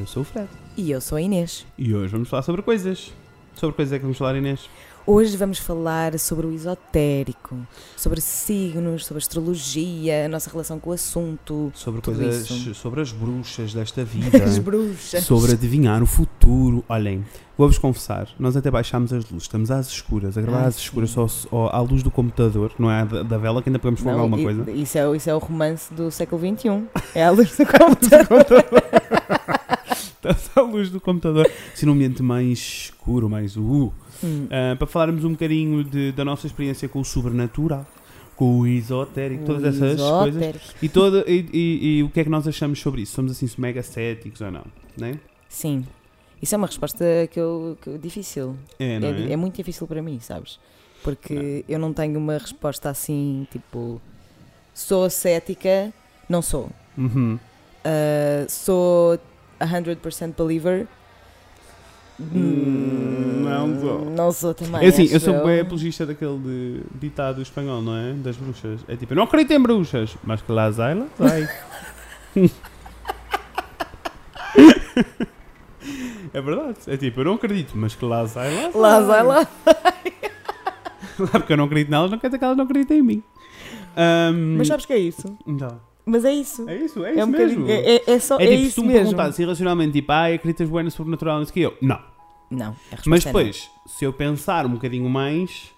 Eu sou o Fred. E eu sou a Inês. E hoje vamos falar sobre coisas. Sobre coisas é que vamos falar, Inês? Hoje vamos falar sobre o esotérico, sobre signos, sobre astrologia, a nossa relação com o assunto, Sobre coisas. isso. Sobre as bruxas desta vida. as bruxas. sobre adivinhar o futuro. Olhem, vou-vos confessar, nós até baixámos as luzes, estamos às escuras, a gravar Ah, às escuras sim. só, só à luz do computador, não é da, da vela, que ainda podemos falar alguma coisa. Isso é, isso é o romance do século XXI. É a luz do computador. À luz do computador, assim num ambiente mais escuro, mais uh, Hum. ah, para falarmos um bocadinho de- da nossa experiência com o sobrenatural, com o esotérico, todas essas coisas. E, toda, e, e- e o que é que nós achamos sobre isso? Somos assim mega céticos ou não? Né? Sim. Isso é uma resposta que eu, que difícil. É, não É, é? é muito difícil para mim, sabes? Porque eu não tenho uma resposta assim, tipo, sou cética, não sou. Uhum. Uh, sou 100% believer. Hum, não sou. Não sou também. É assim, eu sou bem apologista daquele ditado espanhol, não é? Das bruxas. É tipo, eu não acredito em bruxas, mas que lá vai, lá vai. é verdade. É tipo, eu não acredito, mas que lá vai, lá vai. Lá vai lá. Porque eu não acredito nelas, não quer dizer que elas não acreditem em mim. Ahm, Mas sabes que é isso? então, Mas é isso. é isso, é É isso um mesmo. É, é, é só. É É, tipo, se isso tu me mesmo. perguntasses irracionalmente, tipo, ah, acreditas bué no sobrenatural, não sei o que, eu, não. Não, Mas é depois, se eu pensar um bocadinho mais,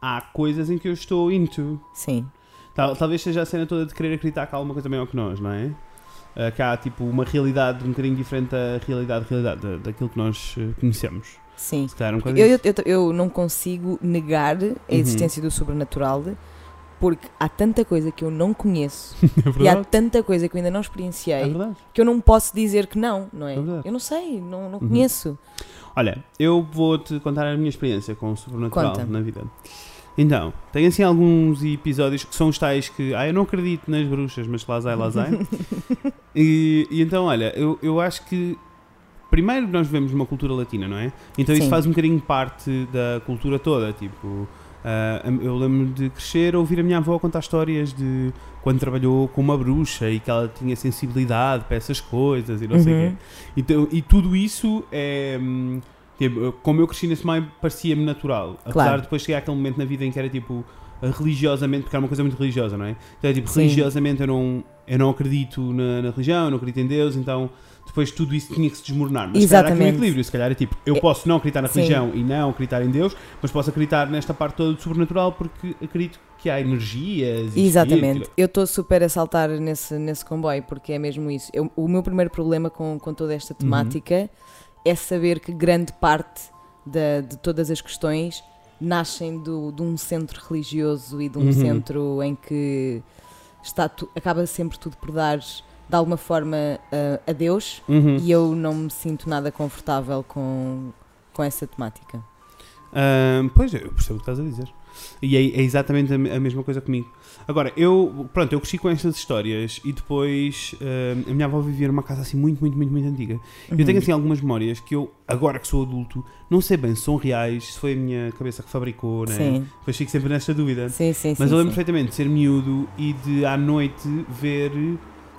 há coisas em que eu estou into. não. Sim. Tal- talvez seja a cena toda de querer acreditar que há alguma coisa maior que nós, não é? Ah, que há tipo uma realidade um bocadinho diferente da realidade, realidade da- daquilo que nós eh, conhecemos. Sim. Se um bocadinho. Eu, eu, eu não consigo negar a Uhum. existência do sobrenatural porque há tanta coisa que eu não conheço é e há tanta coisa que eu ainda não É experienciei verdade. que eu não posso dizer que não, não é? É eu não sei, não, não Uhum. conheço. Olha, eu vou-te contar a minha experiência com o sobrenatural Conta. na vida. Então, tem assim alguns episódios que são os tais que, ah, eu não acredito nas bruxas, mas lá vai, lá vai. e, e então, olha, eu, eu acho que primeiro nós vivemos numa cultura latina, não é? Então isso Sim. faz um bocadinho parte da cultura toda, tipo, ah, eu lembro de crescer ouvir a minha avó contar histórias de quando trabalhou com uma bruxa e que ela tinha sensibilidade para essas coisas e não sei o quê. Uhum. Então, e tudo isso é. hum, tipo, como eu cresci nesse meio, parecia-me natural. Apesar Claro. de depois chegar aquele momento na vida em que era tipo. Religiosamente, porque era uma coisa muito religiosa, não é? Então é tipo, Sim. religiosamente eu não, eu não acredito na, na religião, eu não acredito em Deus, então depois tudo isso tinha que se desmoronar. Mas se há aqui um Exatamente. equilíbrio, se calhar é tipo, eu É- posso não acreditar na Sim. religião e não acreditar em Deus, mas posso acreditar nesta parte toda do sobrenatural porque acredito que há energias e Exatamente. espírito. Eu estou super a saltar nesse, nesse comboio porque é mesmo isso. Eu- o meu primeiro problema com, com toda esta temática é saber que grande parte da- de todas as questões nascem do, de um centro religioso e de um Uhum. centro em que está tu- acaba sempre tudo por dar de alguma forma a- a Deus Uhum. e eu não me sinto nada confortável com, com essa temática. Ahm, pois, eu percebo o que estás a dizer. E é, é exatamente a, a mesma coisa comigo. Agora, eu, pronto, eu cresci com estas histórias e depois ahm, a minha avó vivia numa casa assim muito, muito, muito, muito antiga. Eu tenho Uhum. assim algumas memórias que eu, agora que sou adulto, não sei bem se são reais, se foi a minha cabeça que fabricou, né? Sim, Depois fico sempre nesta dúvida. sim, sim. Mas sim, eu lembro sim. perfeitamente de ser miúdo e de à noite ver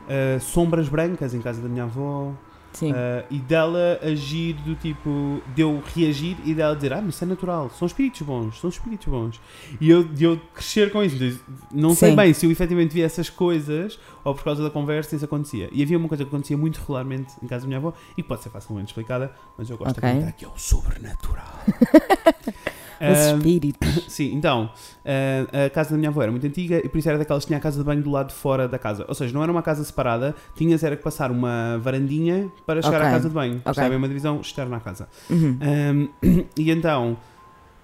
ah, sombras brancas em casa da minha avó. Sim. Uh, e dela agir do tipo, de eu reagir e dela dizer, ah, mas isso é natural, são espíritos bons, são espíritos bons. E eu, de eu crescer com isso, não sei Sim. bem se eu efetivamente via essas coisas ou por causa da conversa isso acontecia. E havia uma coisa que acontecia muito regularmente em casa da minha avó e pode ser facilmente explicada, mas eu gosto Ok. de acreditar que é o sobrenatural. Os espíritos. Sim, então, uh, a casa da minha avó era muito antiga e por isso era daquelas que tinha a casa de banho do lado de fora da casa. Ou seja, não era uma casa separada, tinhas era que passar uma varandinha para chegar Ok, à casa de banho. ok. Percebem? Uma divisão externa à casa. Uhum. Um, e então,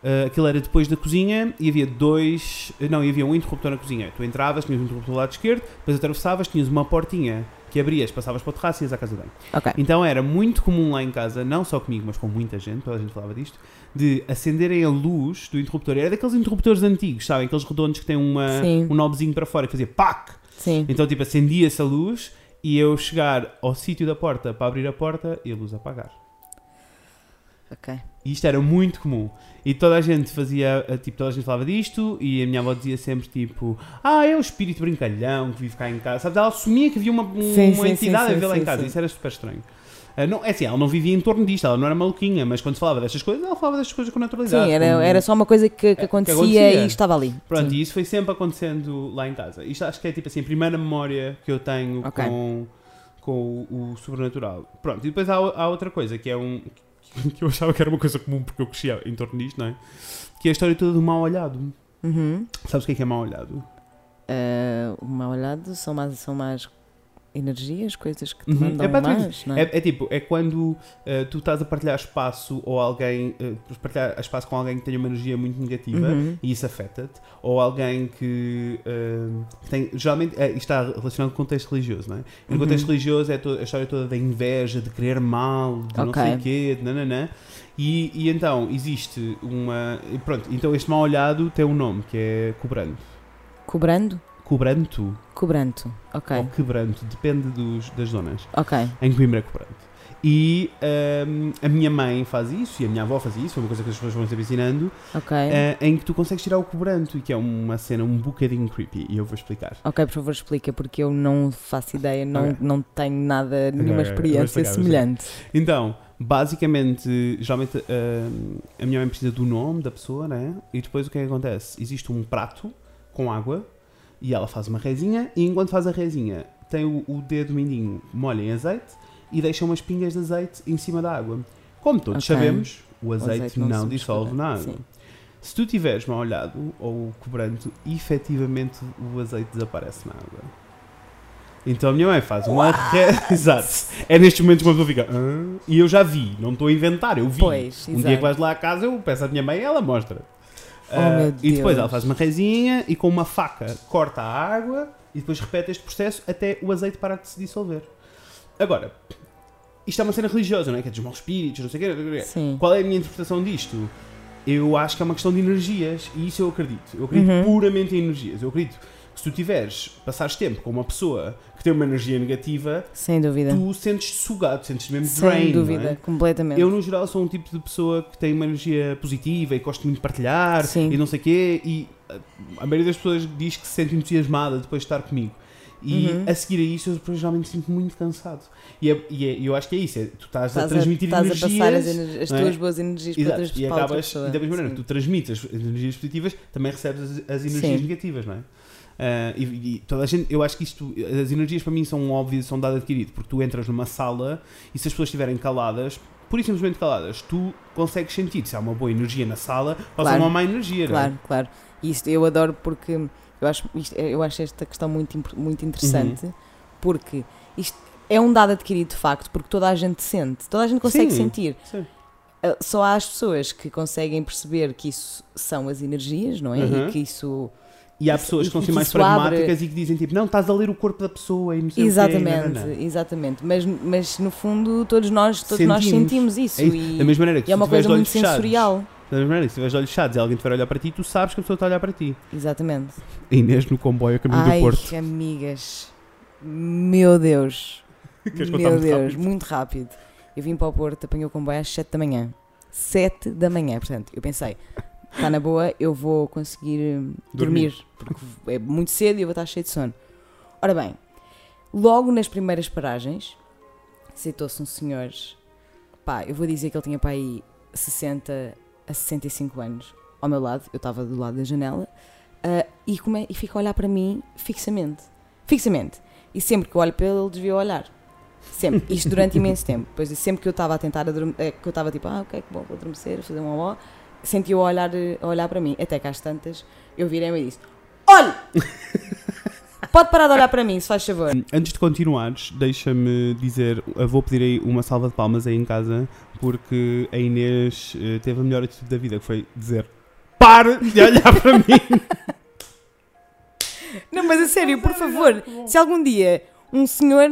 uh, aquilo era depois da cozinha e havia dois. Não, e havia um interruptor na cozinha. Tu entravas, tinhas um interruptor do lado esquerdo, depois atravessavas, tinhas uma portinha que abrias, passavas para o terraço e ias à casa de banho. Ok. Então era muito comum lá em casa, não só comigo, mas com muita gente, toda a gente falava disto, de acenderem a luz do interruptor. Era daqueles interruptores antigos, sabem? Aqueles redondos que têm uma, Sim. um knobzinho para fora que fazia PAC! Sim. Então, tipo, acendia-se a luz e eu chegar ao sítio da porta para abrir a porta e a luz apagar. Ok. E isto era muito comum. E toda a gente fazia, eh, tipo, toda a gente falava disto e a minha avó dizia sempre, tipo, ah, é o espírito brincalhão que vive cá em casa. Sabes? Ela assumia que havia uma, um- Sim, uma sim, entidade sim, a vê lá em casa. Isso era super estranho. Ah, não, é assim, ela não vivia em torno disto, ela não era maluquinha, mas quando se falava destas coisas, ela falava destas coisas com naturalidade. Sim, era, era só uma coisa que, que, É, acontecia, que acontecia. e estava ali. Pronto, Sim. e isso foi sempre acontecendo lá em casa. Isto acho que é tipo assim, a primeira memória que eu tenho Ok. com, com o, o sobrenatural. Pronto, e depois há, há outra coisa que é um. que eu achava que era uma coisa comum porque eu crescia em torno disto, não é? Que é a história toda do mal olhado. Uhum. Sabes o que é que é mal olhado? Ah, o mal olhado são mais, são mais energias, coisas que te Uhum. mandam É mais, não é? É, é tipo, é quando eh, tu estás a partilhar espaço ou alguém, eh, partilhar espaço com alguém que tenha uma energia muito negativa Uhum. e isso afeta-te, ou alguém que eh, tem, geralmente, é, isto está relacionado com o contexto religioso, não é? E no Uhum. contexto religioso é to- a história toda da inveja, de querer mal, de não Ok. sei o quê, de nananã. E, e então existe uma. Pronto, então este mal olhado tem um nome que é cobrando. Cobrando? Cobranto Cobranto. Ok. ou quebranto, depende dos, das zonas. Ok. Em Coimbra é Cobrante. E hum, a minha mãe faz isso e a minha avó faz isso, foi uma coisa que as pessoas vão sempre ensinando, Ok. eh, em que tu consegues tirar o cobranto, e que é uma cena um bocadinho creepy, e eu vou explicar. Ok, por favor, explica, porque eu não faço ideia, não, Ok. não tenho nada, nenhuma ok, eu vou experiência explicar, semelhante. Então, basicamente, geralmente hum, a minha mãe precisa do nome da pessoa, né? E depois o que é que acontece? Existe um prato com água e ela faz uma rezinha, e enquanto faz a rezinha, tem o, o dedo mindinho molha em azeite e deixa umas pingas de azeite em cima da água. Como todos Ok. sabemos, o azeite, azeite não, não dissolve na água. sim. Se tu tiveres mal olhado ou cobrando, efetivamente o azeite desaparece na água. Então a minha mãe faz uma re... Exato. É nestes momentos que uma pessoa fica. "Hã?" E eu já vi, não estou a inventar, eu vi. Pois, um dia exato. que vais lá à casa, eu peço à minha mãe e ela mostra. Oh, Ah, e depois ela faz uma rezinha e com uma faca corta a água e depois repete este processo até o azeite parar de se dissolver. Agora, isto é uma cena religiosa, não é? Que é dos maus espíritos, não sei o quê. não sei o quê. Sim. Qual é a minha interpretação disto? Eu acho que é uma questão de energias e isso eu acredito. Eu acredito Uhum. puramente em energias. Eu acredito que se tu tiveres, passares tempo com uma pessoa que tem uma energia negativa, Sem dúvida. tu sentes sugado, sentes mesmo Sem drain. dúvida, não é? completamente. Eu, no geral, sou um tipo de pessoa que tem uma energia positiva e gosto muito de partilhar Sim. e não sei o quê. E uh, a maioria das pessoas diz que se sente entusiasmada depois de estar comigo. E Uhum. a seguir a isso, eu depois geralmente sinto muito cansado. E, é- e é- eu acho que é isso: é, tu estás, a Estás transmitir estás energias. a passar as, ener- as é? tuas boas energias para, Exato, outras, e para outra acabas, pessoa. e da mesma maneira que tu transmites as energias positivas, também recebes as, as energias Sim. negativas, não é? Ah, e, e toda a gente, eu acho que isto, as energias para mim são óbvias, são dado adquirido, porque tu entras numa sala e se as pessoas estiverem caladas, pura e simplesmente caladas, tu consegues sentir se há uma boa energia na sala ou se há Claro. uma má energia, não é? Claro, claro. E isto eu adoro porque eu acho, isto- eu acho esta questão muito, muito interessante Uhum. porque isto é um dado adquirido de facto, porque toda a gente sente, toda a gente consegue Sim. sentir. Sim. Uh, Só há as pessoas que conseguem perceber que isso são as energias, não é? Uhum. E que isso. E há pessoas que são assim mais isso abre- pragmáticas e que dizem tipo, não, estás a ler o corpo da pessoa e não sei Exatamente, o quê. não. exatamente. Mas, mas no fundo todos nós, todos nós Sentimos. sentimos isso. É isso. E, Da mesma maneira que é uma coisa muito fechados, sensorial. Da mesma maneira que se tiveres olhos fechados e alguém estiver a olhar para ti, tu sabes que a pessoa está a olhar para ti. Exatamente. Inês no comboio a caminho Ai, do Porto. amigas. Meu Deus. Queres Meu muito Deus, rápido? muito rápido. Eu vim para o Porto, apanhei o comboio às 7 da manhã. 7 da manhã, portanto, eu pensei, está na boa, eu vou conseguir hum, dormir, Dormir. porque é muito cedo e eu vou estar cheio de sono. Ora bem, logo nas primeiras paragens, sentou-se um senhor, pá, eu vou dizer que ele tinha para aí 60 a 65 anos ao meu lado, eu estava do lado da janela, ah, e, come, e fica a olhar para mim fixamente. Fixamente. E sempre que eu olho para ele, ele desvia o olhar. Sempre. Isto durante imenso tempo. Depois, sempre que eu estava a tentar adormecer, que eu estava tipo, ah, ok, que bom, vou adormecer, fazer um ó, sentia-o a olhar, a olhar para mim. Até que às tantas, eu virei-me e disse, olhe! Pode parar de olhar para mim, se faz favor. Antes de continuares, deixa-me dizer, vou pedir aí uma salva de palmas aí em casa, porque a Inês eh, teve a melhor atitude da vida, que foi dizer pare de olhar para mim. Não, mas a sério, por favor, se algum dia um senhor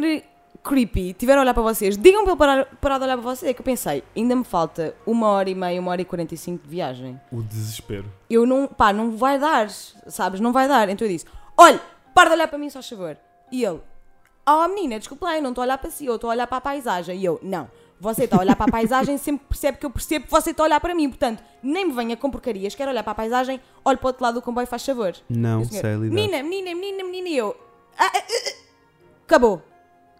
creepy tiver a olhar para vocês, digam para ele parar, parar de olhar para vocês. É que eu pensei, ainda me falta uma hora e meia, uma hora e quarenta e cinco de viagem. O desespero. Eu não, pá, não vai dar, sabes? Não vai dar. Então eu disse: olha, para de olhar para mim, só favor. E ele: oh menina, desculpa lá, eu não estou a olhar para si, eu estou a olhar para a paisagem. E eu: não. Você está a olhar para a paisagem, sempre percebe que eu percebo que você está a olhar para mim. Portanto, nem me venha com porcarias. Quero olhar para a paisagem, olhe para o outro lado do comboio, faz favor. Não E o senhor, sei lidar. Menina, menina, menina, menina. E eu. "Ah, ah, ah, ah." Acabou.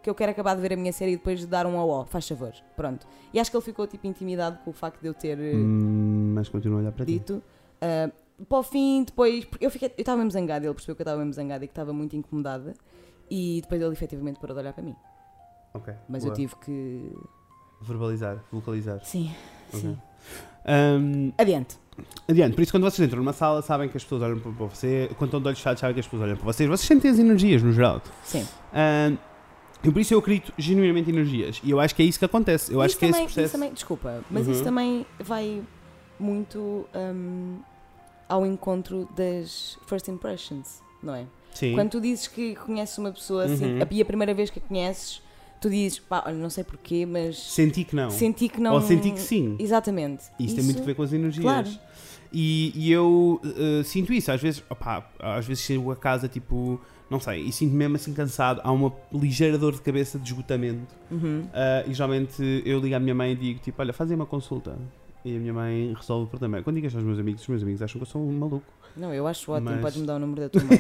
Que eu quero acabar de ver a minha série e depois dar um ó, faz favor. Pronto. E acho que ele ficou tipo intimidado com o facto de eu ter eh, Hum, mas continua a olhar para ti. dito. Ah, para o fim, depois. Eu estava mesmo zangada, ele percebeu que eu estava mesmo zangada e que estava muito incomodada. E depois ele efetivamente parou de olhar para mim. Ok. Mas boa. eu tive que. Verbalizar, vocalizar. Sim, Ok. sim. Hum, Adiante. adiante, por isso quando vocês entram numa sala sabem que as pessoas olham para você, quando estão de olhos fechados sabem que as pessoas olham para vocês, vocês sentem as energias no geral. Sim. Hum, e por isso eu acredito genuinamente em energias. E eu acho que é isso que acontece. Eu acho Isso que é esse também, isso processo. também- desculpa, mas Uhum. isso também vai muito hum, ao encontro das first impressions, não é? Sim. Quando tu dizes que conheces uma pessoa assim, Uhum. a- e a primeira vez que a conheces, tu dizes, pá, olha, não sei porquê, mas Senti que não. senti que não. Ou senti que sim. Exatamente. Isso, tem muito a ver com as energias. Claro. E, e eu eh, sinto isso, às vezes, opá, às vezes chego a casa tipo, não sei, e sinto mesmo assim cansado, há uma ligeira dor de cabeça de esgotamento. Uhum. Ah, e geralmente eu ligo à minha mãe e digo tipo, olha, fazem uma consulta. E a minha mãe resolve o problema. Quando digo isto aos meus amigos, os meus amigos acham que eu sou um maluco. Não, eu acho ótimo, Mas- podes-me dar o número da tua mãe.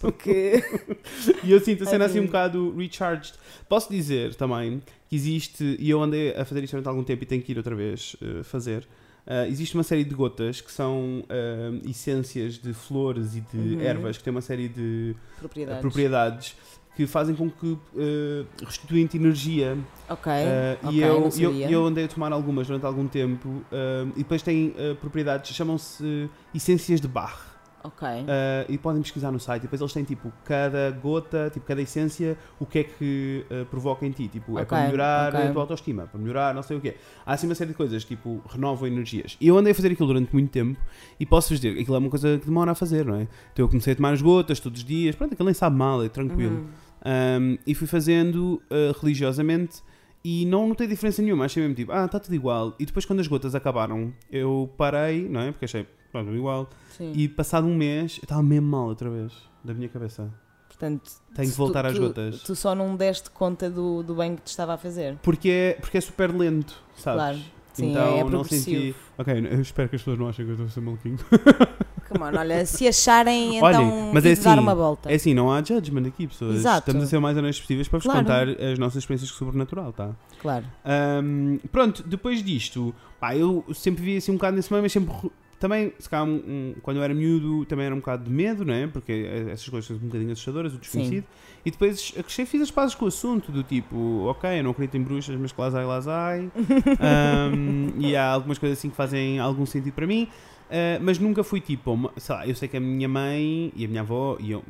Porque. E eu sinto a cena assim um Assim. bocado recharged. Posso dizer também que existe, e eu andei a fazer isto durante algum tempo e tenho que ir outra vez eh, fazer. Ah, existe uma série de gotas que são ah, essências de flores e de Uhum. ervas que têm uma série de propriedades. propriedades que fazem com que uh, restituem-te energia. Ok. Uh, e eu, eu, eu andei a tomar algumas durante algum tempo uh, e depois têm uh, propriedades, chamam-se uh, essências de Bach. Ok. Uh, e podem pesquisar no site. E depois eles têm tipo cada gota, tipo cada essência, o que é que uh, provoca em ti. Tipo, é Ok, para melhorar ok. a tua autoestima, para melhorar não sei o quê. Há assim uma série de coisas, tipo, renovam energias. E eu andei a fazer aquilo durante muito tempo e posso-vos dizer, aquilo é uma coisa que demora a fazer, não é? Então eu comecei a tomar as gotas todos os dias, pronto, aquilo nem sabe mal, é tranquilo. Uhum. Um, e fui fazendo uh, religiosamente e não notei diferença nenhuma. Achei mesmo tipo, ah, está tudo igual. E depois, quando as gotas acabaram, eu parei, não é? Porque achei, pronto, igual. Sim. E passado um mês, eu estava mesmo mal outra vez, da minha cabeça. Portanto, Tenho que tu- voltar às tu- gotas. Tu só não deste conta do, do bem que te estava a fazer. Porque é, porque é super lento, sabes? Claro. Sim, então é, é não senti. Ok, eu espero que as pessoas não achem que eu estou a ser maluquinho. Come on, olha, se acharem, então Olhem, mas é ide dar assim, uma volta. É assim, não há judgment aqui, pessoas. Exato. Estamos a ser o mais honestos possíveis para vos Claro. contar as nossas experiências com o sobrenatural, tá? Claro. Ahm, pronto, depois disto, pá, eu sempre vi assim um bocado nesse meio, mas sempre também, se calhar, um- um- quando eu era miúdo, também era um bocado de medo, não é? Porque eh, essas coisas são um bocadinho assustadoras, o desconhecido. E depois a crescer fiz as pazes com o assunto, do tipo, ok, eu não acredito em bruxas, mas que lá ai, lá ai. Ahm, e há algumas coisas assim que fazem algum sentido para mim. Uh, mas nunca fui tipo, uma- sei lá, eu sei que a minha mãe e a minha avó iam,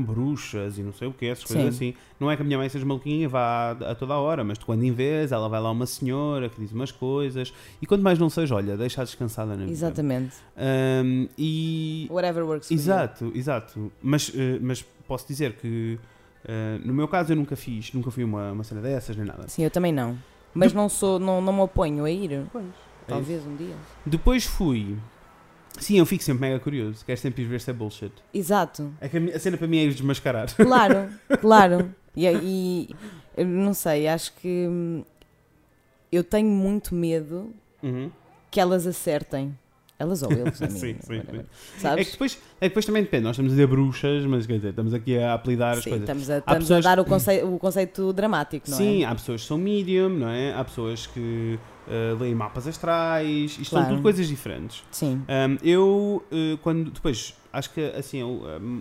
bruxas e não sei o que, essas coisas Sim. assim. Não é que a minha mãe seja maluquinha vá a, a toda a hora, mas tu quando em vez, ela vai lá uma senhora que diz umas coisas e quanto mais não seja, olha, deixa descansada na vida. Exatamente. Um, e. Whatever works for you. Exato. Mas, uh, mas posso dizer que uh, no meu caso eu nunca fiz, nunca fui uma, uma cena dessas nem nada. Sim, eu também não. Mas não sou, não, não me oponho a ir. Pois. Talvez um dia. Depois fui. Sim, eu fico sempre mega curioso, quero sempre ir ver se é bullshit. Exato. É a, a cena para mim é ir desmascarar. Claro, claro. E, e não sei, acho que hum, eu tenho muito medo Uhum. que elas acertem. Elas ou eles, a mim. Sim, sim, whatever. É que, depois, é que depois também depende, nós estamos a dizer bruxas, mas quer dizer, estamos aqui a apelidar as Sim, coisas. estamos, a, estamos pessoas- a dar o conceito, o conceito dramático, não Sim, é? há pessoas que são medium, não é? Há pessoas que uh, leem mapas astrais, isto Claro. são tudo coisas diferentes. Sim. Um, eu, uh, quando, depois, acho que assim, eu, um,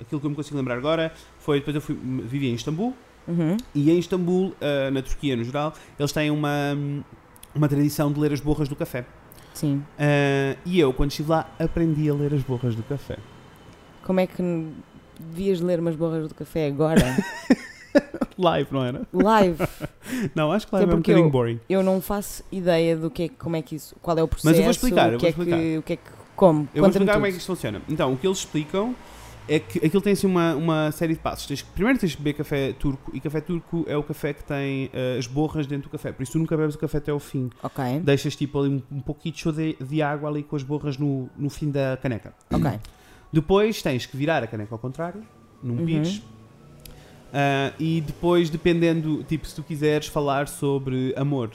aquilo que eu me consigo lembrar agora foi, depois eu fui, vivi em Istambul, Uhum. e em Istambul, uh, na Turquia no geral, eles têm uma, uma tradição de ler as borras do café. Sim. Uh, e eu, quando estive lá, aprendi a ler as borras do café. Como é que devias ler umas borras do café agora? Live, não era? Live. Não, acho que live é um bocadinho eu- boring. Eu não faço ideia do que é, como é que isso, qual é o processo. Mas eu vou explicar, o eu que vou é explicar. que, o que é que, como? Eu vou explicar como é tudo. que isto funciona. Então, o que eles explicam é que aquilo tem assim uma, uma série de passos. Tens, primeiro tens que beber café turco, e café turco é o café que tem eh, as borras dentro do café. Por isso tu nunca bebes o café até ao fim. Ok, Deixas tipo ali um, um pouquinho de, de água ali com as borras no, no fim da caneca. ok. Depois tens que virar a caneca ao contrário, num Uhum. pitch. Ah, e depois, dependendo, tipo, se tu quiseres falar sobre amor,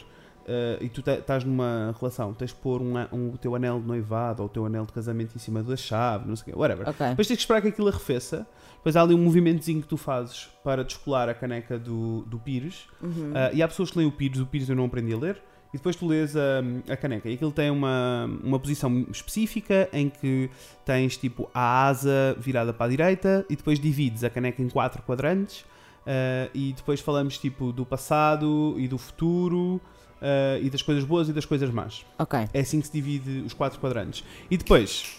eh, e tu estás numa relação, tens de pôr um, um- o teu anel de noivado ou o teu anel de casamento em cima da chave, não sei o quê, whatever. Ok. Depois tens que esperar que aquilo arrefeça. Depois há ali um movimentozinho que tu fazes para descolar a caneca do, do pires. Uhum. Ah, e há pessoas que leem o pires, o pires eu não aprendi a ler. E depois tu lês a, a caneca. E aquilo tem uma, uma posição específica em que tens tipo a asa virada para a direita e depois divides a caneca em quatro quadrantes. ah, e depois falamos tipo do passado e do futuro ah, e das coisas boas e das coisas más. Ok. É assim que se divide os quatro quadrantes. E depois,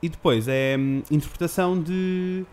e depois é hum, interpretação de,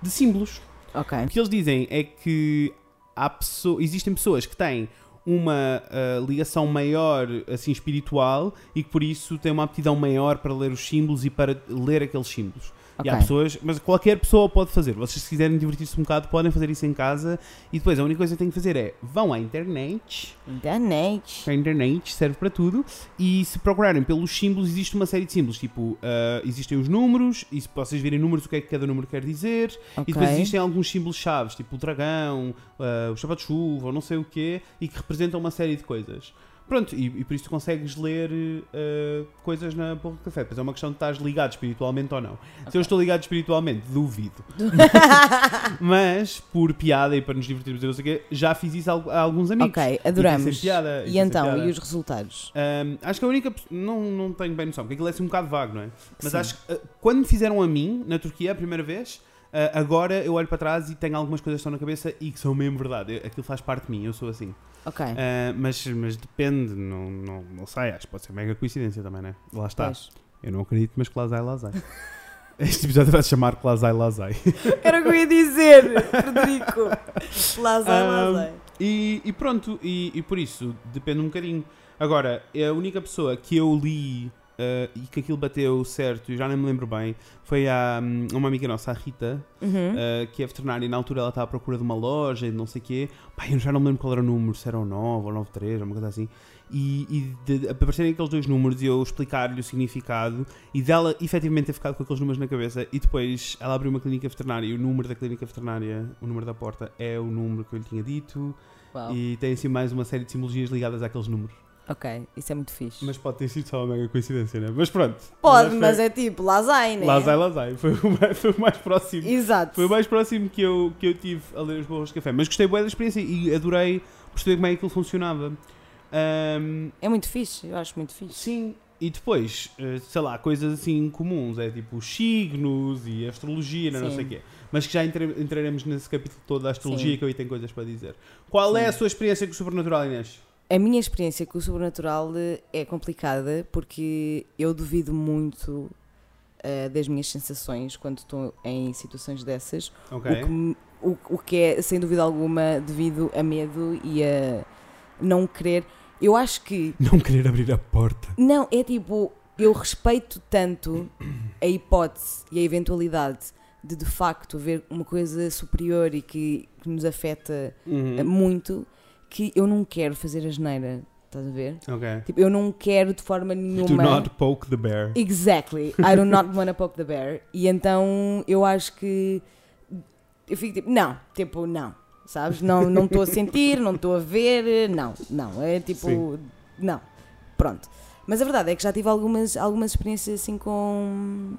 de símbolos. Ok. O que eles dizem é que há pessoa, existem pessoas que têm uma ah, ligação maior assim espiritual e que por isso têm uma aptidão maior para ler os símbolos e para ler aqueles símbolos. Ok. E há pessoas, mas qualquer pessoa pode fazer. Vocês se quiserem divertir-se um bocado podem fazer isso em casa e depois a única coisa que têm que fazer é vão à internet Internet. a internet serve para tudo e se procurarem pelos símbolos existe uma série de símbolos tipo ah, existem os números e se vocês virem números o que é que cada número quer dizer Ok. e depois existem alguns símbolos chaves tipo o dragão ah, o chapéu de chuva ou não sei o quê e que representam uma série de coisas pronto e, e por isso tu consegues ler ah, coisas na boca de café pois é uma questão de estás ligado espiritualmente ou não se eu estou ligado espiritualmente duvido mas por piada e para nos divertirmos e não sei o quê já fiz isso a, a alguns amigos Ok, E adoramos. sempre piada, E sempre então, piada. e os resultados? Ahm, acho que a única. Não, não tenho bem noção, porque aquilo é assim um bocado vago, não é? Mas Sim. acho que ah, quando me fizeram a mim, na Turquia, a primeira vez, ah, agora eu olho para trás e tenho algumas coisas que estão na cabeça e que são mesmo verdade. Eu- Aquilo faz parte de mim, eu sou assim. Ok. Ah, mas, mas depende, não, não, não sei, acho que pode ser mega coincidência também, né? Lá está. Pois. Eu não acredito, mas Clasai Lazai. Este episódio vai se chamar Clasai Lazai. Era o que eu ia dizer, Frederico. Lazai, Ah, lazai. E, e pronto, e, e por isso depende um bocadinho. Agora, a única pessoa que eu li eh, e que aquilo bateu certo, e já nem me lembro bem, foi a, hum, uma amiga nossa, a Rita, Uhum. eh, que é veterinária, e na altura ela estava à procura de uma loja e não sei o quê. Pai, eu já não me lembro qual era o número, se era o 9 ou 93, ou uma coisa assim. E, e de, aparecerem aqueles dois números e eu explicar-lhe o significado e dela efetivamente ter ficado com aqueles números na cabeça e depois ela abriu uma clínica veterinária e o número da clínica veterinária, o número da porta é o número que eu lhe tinha dito e tem assim mais uma série de simbologias ligadas àqueles números. Ok, isso é muito fixe. Mas pode ter sido só uma mega coincidência, né? Mas pronto. Pode, foi- mas é tipo Lazai, né? Lazai, lazai. Foi o mais, foi o mais próximo. Exato. Foi o mais próximo que eu, que eu tive a ler os borros de café. Mas gostei bem da experiência e adorei perceber como é que aquilo funcionava. Ahm, É muito fixe, eu acho muito fixe. sim, e depois, eh, sei lá, coisas assim comuns, é tipo os signos e astrologia, não Sim. sei o quê. Mas que já entraremos nesse capítulo todo da astrologia Sim. que eu aí tenho coisas para dizer. Qual é Sim. a sua experiência com o sobrenatural, Inês? A minha experiência com o sobrenatural eh, é complicada porque eu duvido muito eh, das minhas sensações quando estou em situações dessas. Ok. O, que, o, o que é, sem dúvida alguma, devido a medo e a não querer. Eu acho que. Não querer abrir a porta. Não, é tipo. Eu respeito tanto a hipótese e a eventualidade de de facto haver uma coisa superior e que, que nos afeta Uhum. eh, muito que eu não quero fazer a geneira. Estás a ver? Ok. Tipo, eu não quero de forma Do nenhuma. not poke the bear. Exactly. I do not want to poke the bear. E então eu acho que eu fico tipo, não, tipo, não. Sabes? Não não estou a sentir, não estou a ver, não, não. É tipo, Sim. não. Pronto. Mas a verdade é que já tive algumas, algumas experiências assim com,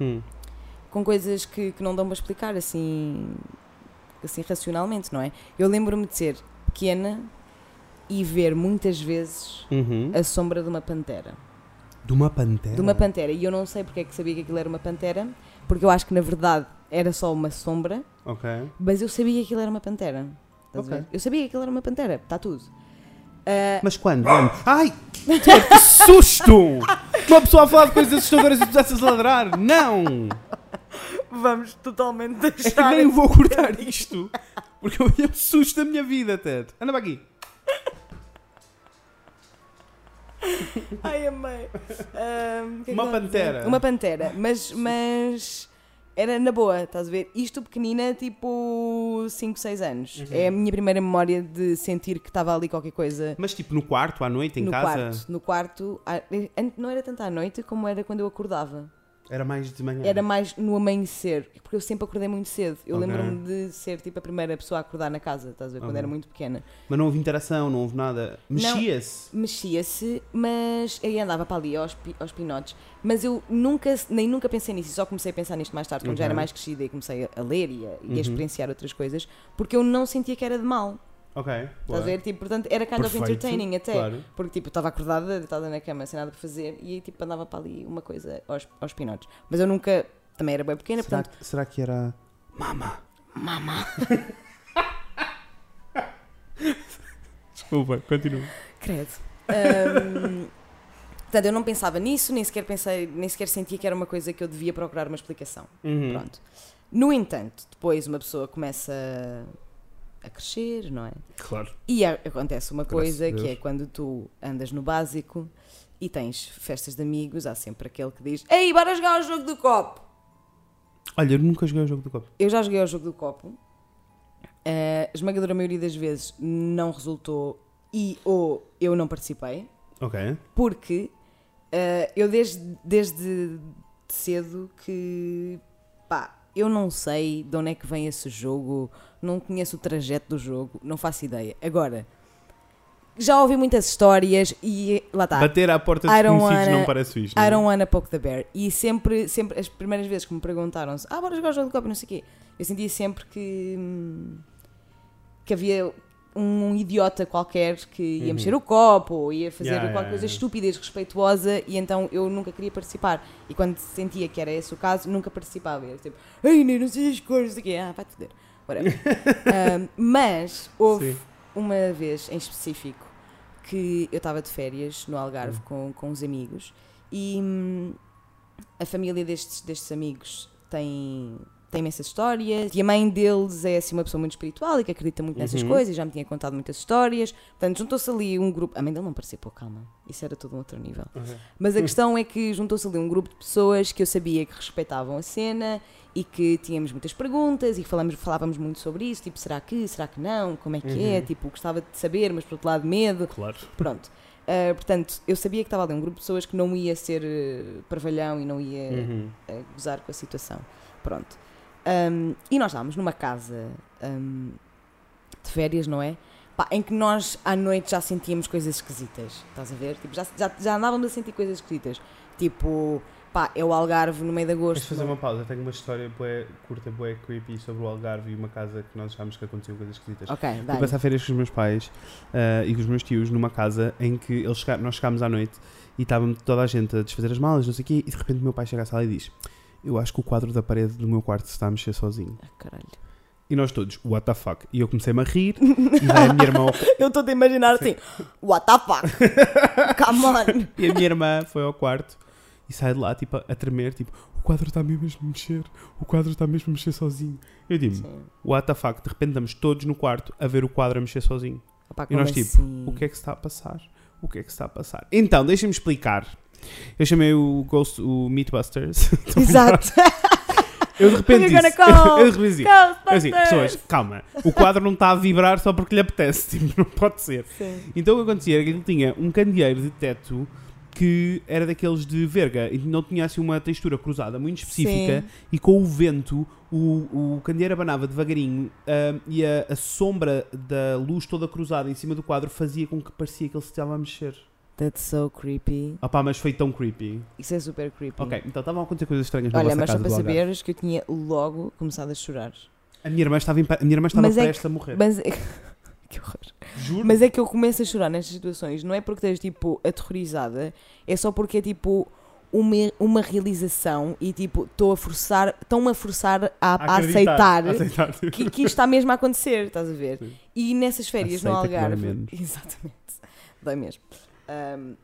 Hum. com coisas que, que não dão para explicar assim, assim racionalmente, não é? Eu lembro-me de ser pequena e ver muitas vezes Uhum. a sombra de uma pantera. De uma pantera? de uma pantera. E eu não sei porque é que sabia que aquilo era uma pantera, porque eu acho que na verdade era só uma sombra, Ok. mas eu sabia que aquilo era uma pantera. Estás a Ok. ver? Eu sabia que aquilo era uma pantera, está tudo. Ah, Mas quando? Quando? Ai! Que susto! Uma pessoa a falar de coisas assustadoras e tu a ladrar? Não! Vamos totalmente É deixar. nem vou cortar isto. Porque eu me susto da minha vida, Ted. Anda para aqui. Ai, amei. O que é que Uma eu ia pantera. Uma pantera, mas, mas era na boa, estás a ver? Isto pequenina, tipo 5, 6 anos. Uhum. É a minha primeira memória de sentir que estava ali qualquer coisa Mas tipo no quarto, à noite, em no casa? quarto. No quarto, an- não era tanto à noite como era quando eu acordava. Era mais de manhã. Era mais no amanhecer, porque eu sempre acordei muito cedo. Eu Ok. lembro-me de ser tipo a primeira pessoa a acordar na casa, estás a ver? Quando Ok. era muito pequena. Mas não houve interação, não houve nada. Mexia-se. Mexia-se, mas aí andava para ali aos, pi- aos pinotes. Mas eu nunca, nem nunca pensei nisso, só comecei a pensar nisto mais tarde, quando já era mais crescida e comecei a, a ler e a, e a Uhum. experienciar outras coisas, porque eu não sentia que era de mal. Ok. Estás a ver? Tipo, portanto, era kind of Perfeito, entertaining até. Claro. Porque tipo, eu estava acordada, deitada na cama, sem nada para fazer, e aí tipo andava para ali uma coisa aos, aos pinotes. Mas eu nunca, também era bem pequena, Será, portanto, que- será que era. Mama! mama, Desculpa, continua. credo. Ahm, portanto, eu não pensava nisso, nem sequer pensei, nem sequer sentia que era uma coisa que eu devia procurar uma explicação. Uhum. Pronto. No entanto, depois uma pessoa começa a crescer, não é? Claro. E a- acontece uma Graças coisa que é quando tu andas no básico e tens festas de amigos, há sempre aquele que diz: Ei, bora jogar o jogo do copo! Olha, eu nunca joguei o jogo do copo. Eu já joguei ao jogo do copo. A esmagadora maioria das vezes não resultou e ou eu não participei, Ok. porque eh, eu desde, desde cedo que pá, eu não sei de onde é que vem esse jogo, não conheço o trajeto do jogo, não faço ideia. Agora, já ouvi muitas histórias e lá está. Bater à porta I de don't conhecidos wanna- não parece fixe. I não é? don't wanna poke the bear. E sempre, sempre, as primeiras vezes que me perguntaram se, ah, bora jogar o jogo do copo, e não sei o quê, eu sentia sempre que, hum, que havia um idiota qualquer que ia Uhum. mexer o copo ou ia fazer Yeah, qualquer yeah, coisa yeah. estúpida e desrespeituosa e então eu nunca queria participar. E quando sentia que era esse o caso, nunca participava. Era tipo, nem não sei as cores, não sei o quê, ah, vai-te foder. Whatever. Um, mas houve Sim. uma vez em específico que eu estava de férias no Algarve Hum. com, com uns amigos e hum, a família destes, destes amigos tem, tem imensas histórias e a mãe deles é assim uma pessoa muito espiritual e que acredita muito nessas Uhum. coisas e já me tinha contado muitas histórias. Portanto, juntou-se ali um grupo. A mãe dele não participou, calma. Isso era todo um outro nível. Ok. Mas a questão é que juntou-se ali um grupo de pessoas que eu sabia que respeitavam a cena e que tínhamos muitas perguntas e falamos, falávamos muito sobre isso, tipo, será que, será que não, como é que é, Uhum. tipo, gostava de saber, mas por outro lado medo, Claro. pronto. Ah, portanto, eu sabia que estava ali um grupo de pessoas que não ia ser uh, parvalhão e não ia Uhum. uh, gozar com a situação, pronto. Um, e nós estávamos numa casa um, de férias, não é? Pá, em que nós à noite já sentíamos coisas esquisitas, estás a ver? Tipo, já, já, já andávamos a sentir coisas esquisitas. Tipo, pá, é o Algarve no meio de agosto. Deixa fazer uma pausa. Tenho uma história bué, curta, bué creepy sobre o Algarve e uma casa que nós achámos que aconteciam coisas esquisitas. Ok, dá. passar férias com os meus pais ah, e com os meus tios numa casa em que eles chegaram, nós chegámos à noite e estava toda a gente a desfazer as malas, não sei o quê, e de repente o meu pai chega à sala e diz: Eu acho que o quadro da parede do meu quarto se está a mexer sozinho. Ah, caralho. E nós todos, what the fuck? E eu comecei-me a rir e a minha irmã ao- Eu estou a imaginar assim, what the fuck? Come on! e a minha irmã foi ao quarto e sai de lá tipo a tremer, tipo, o quadro está mesmo a mexer, o quadro está mesmo a mexer sozinho. Eu digo, what the fuck? De repente estamos todos no quarto a ver o quadro a mexer sozinho. Opá, E nós, tipo, assim? O que é que se está a passar? O que é que se está a passar? Então, deixem-me explicar. Eu chamei o Ghost, o Meatbusters. Exato! Eu de repente disse, call eu de repente disse, eu assim, pessoas, calma, o quadro não está a vibrar só porque lhe apetece, tipo, não pode ser. Sim. Então o que acontecia era que ele tinha um candeeiro de teto que era daqueles de verga e não tinha assim uma textura cruzada muito específica Sim. e com o vento o, o candeeiro abanava devagarinho ah, e a, a sombra da luz toda cruzada em cima do quadro fazia com que parecia que ele se estava a mexer. That's so creepy. Pá, mas foi tão creepy. Isso é super creepy. Ok, então estavam a acontecer coisas estranhas na Olha, vossa mas só casa para do Algarve. saberes que eu tinha logo começado a chorar. A minha irmã estava, em pa- a minha irmã estava Mas é prestes a morrer. Mas é... que horror. Juro. Mas é que eu começo a chorar nestas situações, não é porque esteja tipo aterrorizada, é só porque é tipo uma, uma realização e tipo estou a forçar, estão-me a forçar a, a aceitar, aceitar. que, que isto está mesmo a acontecer, estás a ver? Sim. E nessas férias no Aceita que dói Algarve. menos. Exatamente. Dói mesmo. Ahm,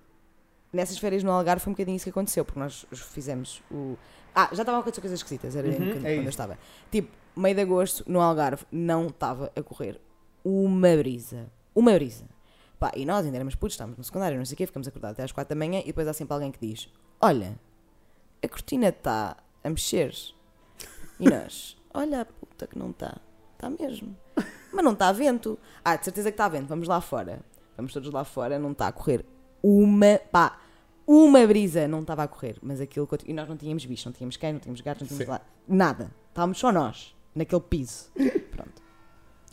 nessas férias no Algarve foi um bocadinho isso que aconteceu, porque nós fizemos o. Ah, já estavam a acontecer coisas esquisitas, era Uhum, um bocadinho é quando eu estava. Tipo, meio de agosto, no Algarve, não estava a correr uma brisa. Uma brisa. Pá, e nós ainda éramos putos, estávamos no secundário, não sei o quê, ficamos acordados até às quatro da manhã e depois há sempre alguém que diz: Olha, a cortina está a mexer. E nós: Olha a puta que não está. Está mesmo. Mas não está a vento. Ah, de certeza que está a vento, vamos lá fora. Vamos todos lá fora, não está a correr uma, pá, uma brisa não estava a correr, mas aquilo e nós não tínhamos bicho, não tínhamos cães, não tínhamos gatos, não tínhamos lá, nada. Estávamos só nós, naquele piso. Pronto.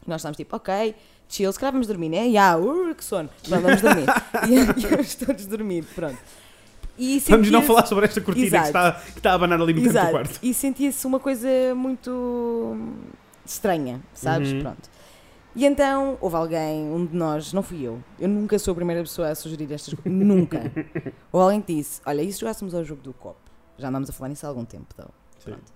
E nós estávamos tipo, ok, chill, se calhar vamos dormir, né? Ya, uh, que sono. Pronto, vamos dormir. e íamos todos dormir, pronto. E Vamos não falar sobre esta cortina que Exato. está, que está a abanar ali no canto do Exato. quarto. E sentia-se uma coisa muito estranha, sabes? Uhum. Pronto. E então houve alguém, um de nós, não fui eu, eu nunca sou a primeira pessoa a sugerir estas coisas, nunca. Houve alguém que disse: Olha, e se jogássemos ao jogo do copo? Já andámos a falar nisso há algum tempo, então. Pronto.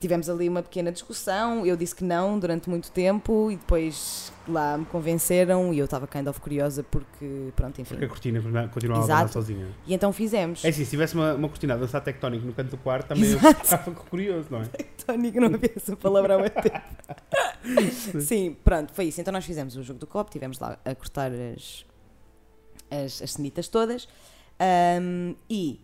Tivemos ali uma pequena discussão, eu disse que não durante muito tempo e depois lá me convenceram e eu estava kind of curiosa porque, pronto, enfim. Porque a cortina continuava a abanar Exato. sozinha. E então fizemos. É assim, se tivesse uma, uma cortina a dançar tectónico no canto do quarto, também eu Exato. ficava curioso, não é? Tónico, não havia essa palavra há muito tempo. Sim, pronto, foi isso. Então nós fizemos o jogo do copo, tivemos lá a cortar as, as, as cenitas todas ahm, e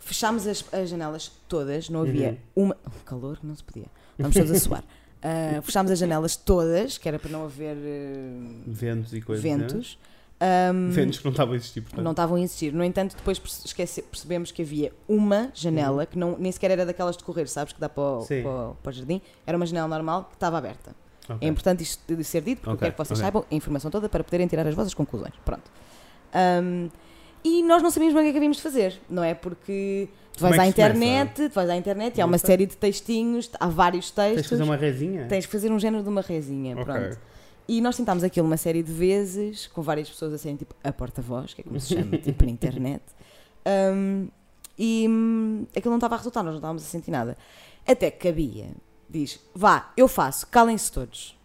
fechámos as, as janelas todas, não havia uma. Oh, calor, não se podia. Estamos todos a suar. Ah, fechámos as janelas todas, que era para não haver eh, Ventos e coisas. né? ventos. Ahm, Ventos que não estavam a existir, portanto. não estavam a existir. No entanto, depois esquece- percebemos que havia uma janela que não, nem sequer era daquelas de correr, sabes? Que dá para o, para o- para o jardim. Era uma janela normal que estava aberta. Ok. É importante isto ser dito, porque eu Ok, quero que vocês ok. saibam a informação toda para poderem tirar as vossas conclusões. Pronto. Ahm, e nós não sabíamos bem o que é que havíamos de fazer, não é? Porque tu vais é à que se começa? internet, tu vais à internet e há uma série de textinhos, há vários Tens de textos. fazer uma rezinha? Tens que fazer um género de uma resinha. Ok. Pronto. E nós tentámos aquilo uma série de vezes, com várias pessoas a serem tipo a porta-voz, que é como se chama, tipo na internet. Um, e hum, aquilo não estava a resultar, nós não estávamos a sentir nada. Até que cabia, diz: vá, eu faço, calem-se todos.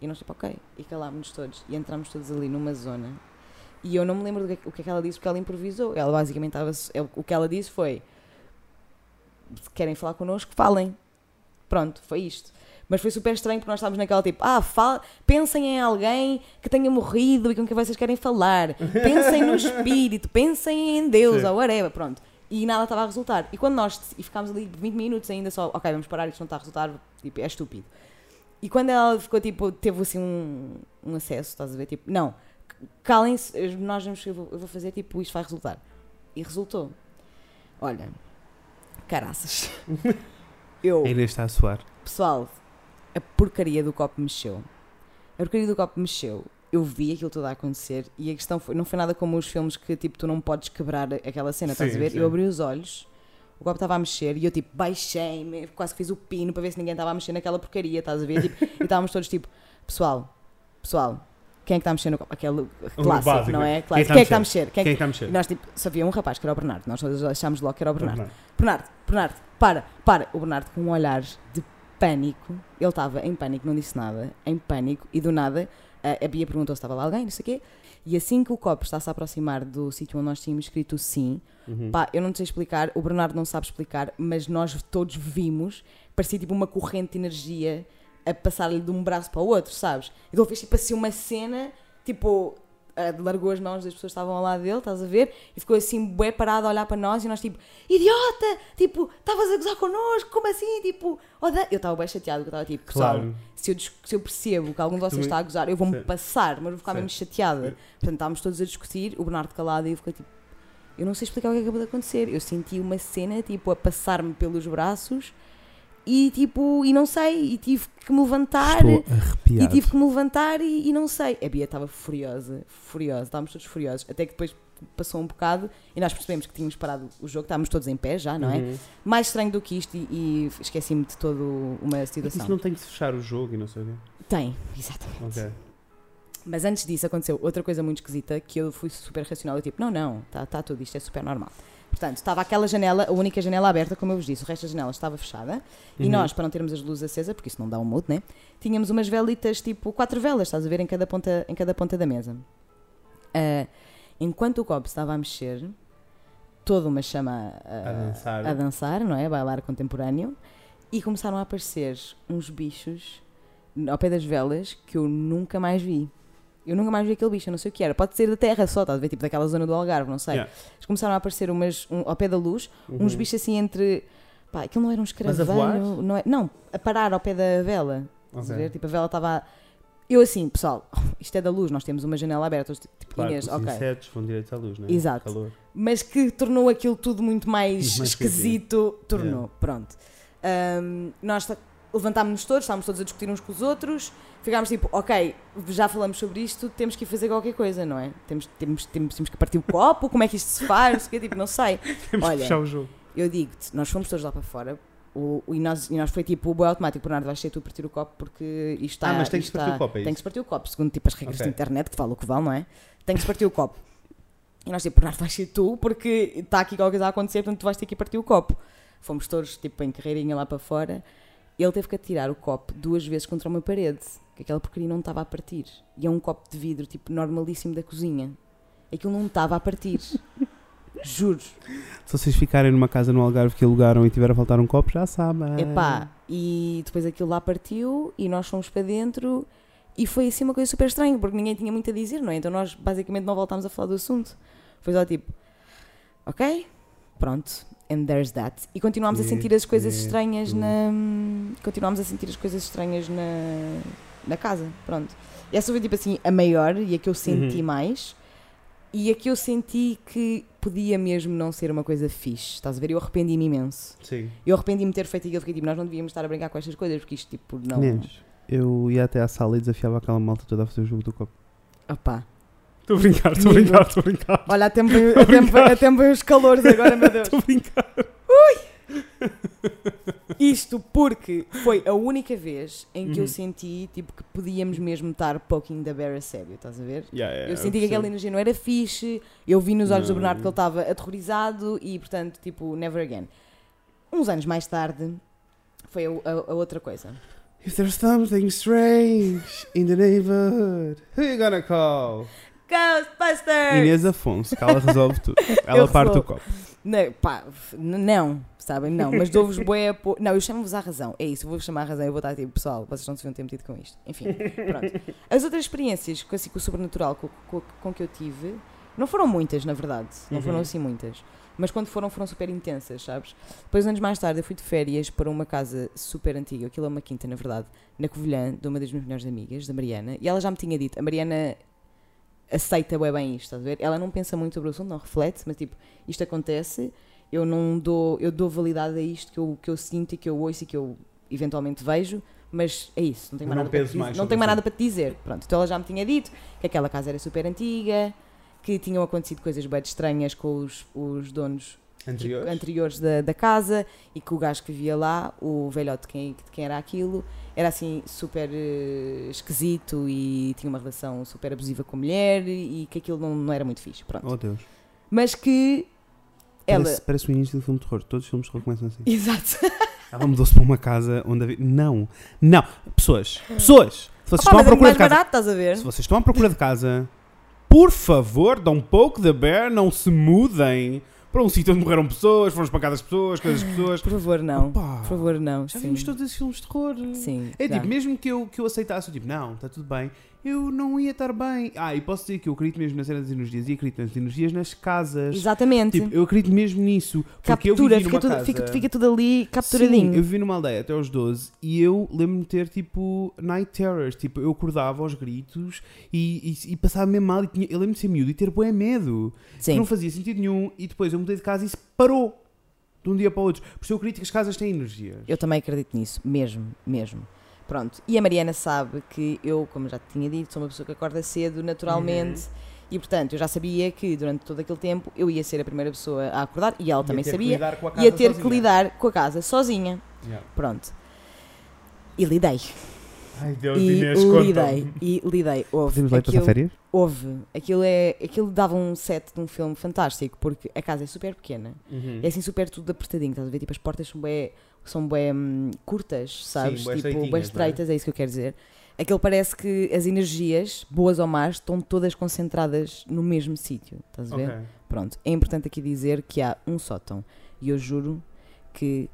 E nós, tipo, ok. E calámos-nos todos. E entramos todos ali numa zona. E eu não me lembro é- o que é que ela disse, porque ela improvisou. Ela basicamente estava. O que ela disse foi: se querem falar connosco, falem. Pronto, foi isto. Mas foi super estranho porque nós estávamos naquela tipo, ah, fala, pensem em alguém que tenha morrido e com quem vocês querem falar. Pensem no espírito, pensem em Deus Sim. ou whatever, pronto. E nada estava a resultar. E quando nós e ficámos ali 20 minutos ainda só, ok, vamos parar, isto não está a resultar, tipo, é estúpido. E quando ela ficou tipo, teve assim um, um acesso, estás a ver? Tipo, não, calem-se, nós vamos, eu vou, eu vou fazer tipo, isto vai resultar. E resultou. Olha, caraças. Eu. A Inês está a suar. Pessoal, a porcaria do copo mexeu. A porcaria do copo mexeu. Eu vi aquilo tudo a acontecer e a questão foi, não foi nada como os filmes que tipo tu não podes quebrar aquela cena, estás a Sim, ver? sim. Eu abri os olhos, o copo estava a mexer e eu tipo baixei-me, quase que fiz o pino para ver se ninguém estava a mexer naquela porcaria, estás a ver? Tipo, e estávamos todos tipo, pessoal, pessoal, quem é que está a mexer no copo? Aquele clássico, básico. não é? Quem Clássico. Quem é que está a mexer? Quem é que... está a mexer? Nós tipo, só havia um rapaz que era o Bernardo, nós todos achámos logo que era o Bernardo. Bernardo. Bernardo, para, para. O Bernardo com um olhar de pânico. Ele estava em pânico, não disse nada, em pânico, e do nada a, Bia perguntou se estava lá alguém, não sei o quê. E assim que o copo está-se a aproximar do sítio onde nós tínhamos escrito sim, Uhum. pá, eu não sei explicar, o Bernardo não sabe explicar, mas nós todos vimos, parecia tipo uma corrente de energia a passar-lhe de um braço para o outro, sabes? Então ele fez tipo assim uma cena, tipo, ah, largou as mãos das pessoas que estavam ao lado dele, estás a ver? E ficou assim, bué parado a olhar para nós e nós tipo, idiota! Tipo, estavas a gozar connosco, como assim? Tipo, odeio. Eu estava bem chateado, eu estava tipo, pessoal, Claro. se eu, se eu percebo que algum de vocês está a gozar, eu vou-me passar, mas vou ficar Sim. mesmo chateada. Sim. Portanto, estávamos todos a discutir, o Bernardo calado e eu fiquei tipo, eu não sei explicar o que acabou de acontecer. Eu senti uma cena, tipo, a passar-me pelos braços e, tipo, e não sei, e tive que me levantar. Estou E tive que me levantar e, e não sei. A Bia estava furiosa, furiosa, estávamos todos furiosos. Até que depois passou um bocado e nós percebemos que tínhamos parado o jogo, estávamos todos em pé já, não é? Uhum. Mais estranho do que isto e, e esqueci-me de toda uma situação. Isso não tem que fechar o jogo e não sei o quê. Tem, exatamente. Ok. Mas antes disso aconteceu outra coisa muito esquisita que eu fui super racional. Eu tipo, não, não, está tá tudo isto, é super normal. Portanto, estava aquela janela, a única janela aberta, como eu vos disse, o resto da janela estava fechada. E Uhum. nós, para não termos as luzes acesas, porque isso não dá um mood, né? Tínhamos umas velitas, tipo quatro velas, estás a ver, em cada ponta, em cada ponta da mesa. Ah, enquanto o copo estava a mexer, toda uma chama ah, A dançar. a dançar, não é? A bailar contemporâneo. E começaram a aparecer uns bichos ao pé das velas que eu nunca mais vi. Eu nunca mais vi aquele bicho, eu não sei o que era. Pode ser da terra só, estás a ver? Tipo daquela zona do Algarve, não sei. Yeah. Mas começaram a aparecer umas, um- ao pé da luz, uns Uhum. bichos assim entre. Pá, aquilo não era um escaravelho. Não, é, não, a parar ao pé da vela. Estás a ver? Tipo, a vela estava. Eu assim, pessoal, isto é da luz, nós temos uma janela aberta, tipo, Claro, os ok. insetos vão direito à luz, não é? Exato. Calor. Mas que tornou aquilo tudo muito mais, Mais esquisito, tornou, pronto. Ahm, nós levantámos-nos todos, estávamos todos a discutir uns com os outros, ficámos tipo, ok, já falamos sobre isto, temos que ir fazer qualquer coisa, não é? Temos, temos, temos, temos que partir o copo, como é que isto se faz, tipo, não sei. Temos Olha, que fechar o jogo. Eu digo-te, nós fomos todos lá para fora. O, e, nós, e nós foi tipo o boi automático, Bernardo, vais ser tu a partir o copo porque isto está. Ah, mas tem que se partir está- o copo, é Tem isso? que se partir o copo, segundo tipo as regras Ok. da internet, que fala o que vale, não é? Tem que se partir o copo. E nós tipo, Bernardo, vais ser tu porque está aqui qualquer coisa a acontecer, portanto tu vais ter que ir partir o copo. Fomos todos tipo em carreirinha lá para fora. Ele teve que atirar o copo duas vezes contra uma parede, que aquela porcaria não estava a partir. E é um copo de vidro, tipo, normalíssimo da cozinha. Aquilo não estava a partir. Juro. Se vocês ficarem numa casa no Algarve que alugaram e tiver a faltar um copo, já sabem. Epá, e depois aquilo lá partiu e nós fomos para dentro e foi assim uma coisa super estranha, porque ninguém tinha muito a dizer, não é? Então nós basicamente não voltámos a falar do assunto. Foi só tipo, ok, pronto, and there's that. E continuámos a sentir as coisas estranhas na. Continuámos a sentir as coisas estranhas na, na casa, pronto. E essa foi tipo assim a maior e a que eu senti Uhum. mais. E a que eu senti que podia mesmo não ser uma coisa fixe, estás a ver? Eu arrependi-me imenso. Sim. Eu arrependi-me de ter feito aquilo, fiquei tipo, nós não devíamos estar a brincar com estas coisas, porque isto tipo, não. Meninos, eu ia até à sala e desafiava aquela malta toda a fazer o jogo do copo. Opá. Estou a brincar, estou a brincar, estou a brincar. Olha, até me veio- até me veio- até me veio os calores agora, meu Deus. Estou a brincar. Isto porque foi a única vez em que Uhum. eu senti tipo, que podíamos mesmo estar poking the bear a sério, estás a ver? Yeah, yeah, eu senti que aquela energia não era fixe, eu vi nos olhos do Não. Bernardo que ele estava aterrorizado e, portanto, tipo, never again. Uns anos mais tarde, foi a, a- a outra coisa. If there's something strange in the neighborhood, who you gonna call? Ghostbusters! Inês Afonso, que ela resolve tudo. Ela parte o copo. Não, pá, não, sabem? Não, mas dou-vos apo... Não, eu chamo-vos à razão. É isso, eu vou-vos chamar à razão. Eu vou estar tipo, pessoal, vocês não se deviam ter metido com isto. Enfim, pronto. As outras experiências com, assim, com o sobrenatural com, com, com que eu tive, não foram muitas, na verdade. Não Uhum. foram assim muitas. Mas quando foram, foram super intensas, sabes? Depois, anos mais tarde, eu fui de férias para uma casa super antiga. Aquilo é uma quinta, na verdade, na Covilhã, de uma das minhas melhores amigas, da Mariana. E ela já me tinha dito, a Mariana aceita bué bem isto, estás a ver? Ela não pensa muito sobre o assunto, não reflete, mas tipo, isto acontece, eu não dou, eu dou validade a isto que eu, que eu sinto e que eu ouço e que eu eventualmente vejo, mas é isso, não tenho mais, Não nada, para te, mais não tenho mais nada para te dizer. Pronto, então ela já me tinha dito que aquela casa era super antiga, que tinham acontecido coisas bem estranhas com os, os donos Anterior? anteriores da, da casa e que o gajo que vivia lá, o velhote de quem, de quem era aquilo, era assim super eh, esquisito e tinha uma relação super abusiva com a mulher e que aquilo não, não era muito fixe. Pronto. Oh Deus. Mas que ela. Parece, parece o início do filme de terror. Todos os filmes de terror começam assim. Exato. Ela mudou-se para uma casa onde havia. Não! Não! Pessoas! Pessoas! Se vocês Opa, estão à é procura de casa. barato? Se vocês estão à procura de casa, por favor, dão um pouco da bear, não se mudem para um sítio onde morreram pessoas, foram espancadas pessoas, coisas pessoas. Por favor, não. Opa, Por favor, não. Já sim. vimos todos esses filmes de terror. Sim. É já. tipo, mesmo que eu, que eu aceitasse, eu tipo, não, está tudo bem, eu não ia estar bem. Ah, e posso dizer que eu acredito mesmo na cena das energias e acredito nas energias nas casas. Exatamente. Tipo, eu acredito mesmo nisso. Porque eu Captura, vivi fica numa tudo, casa... fica, fica tudo ali capturadinho. Sim, eu vivi numa aldeia até aos 12 e eu lembro-me de ter tipo night terrors. Tipo, eu acordava aos gritos e, e, e passava mesmo mal. E tinha, eu lembro de ser miúdo e ter bué medo. Que Sim. não fazia sentido nenhum. E depois eu mudei de casa e isso parou de um dia para o outro. Por isso eu acredito que as casas têm energias. Eu também acredito nisso, mesmo, mesmo. Pronto. E a Mariana sabe que eu, como já te tinha dito, sou uma pessoa que acorda cedo, naturalmente. Uhum. E portanto, eu já sabia que durante todo aquele tempo eu ia ser a primeira pessoa a acordar e ela Ia também que sabia. com a ter que sozinha. lidar com a casa sozinha. Yeah. Pronto. E lidei. Ai Deus, E Inês, lidei. E lidei. Houve. Podemos passar Aquilo, férias? houve. Aquilo, é, aquilo dava um set de um filme fantástico, porque a casa é super pequena. Uhum. É assim super tudo apertadinho, estás a ver? Tipo, as portas são bem, são bem hum, curtas, sabes? bué tipo, bem é? estreitas, é isso que eu quero dizer. Aquilo parece que as energias, boas ou más, estão todas concentradas no mesmo sítio, estás a ver? Ok. Pronto, é importante aqui dizer que há um sótão e eu juro que.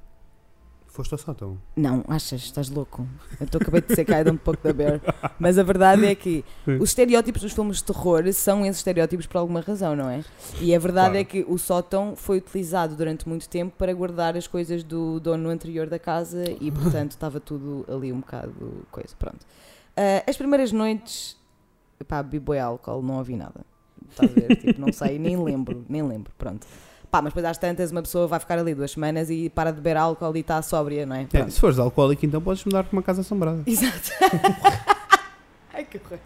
Foste ao sótão. Não, achas, estás louco. Eu estou acabei de que I don't poke the bear. Mas a verdade é que os estereótipos dos filmes de terror são esses estereótipos por alguma razão, não é? E a verdade Claro. é que o sótão foi utilizado durante muito tempo para guardar as coisas do dono anterior da casa e, portanto, estava tudo ali um bocado coisa. Pronto. Ah, as primeiras noites, pá, bebi boi álcool, não ouvi nada. Estás a ver? tipo, não sei, nem lembro, nem lembro, pronto. Pá, mas depois às tantas uma pessoa vai ficar ali duas semanas e para de beber álcool e está sóbria, não é? É, se fores alcoólico, então podes mudar para uma casa assombrada. Exato. Ai, que horror.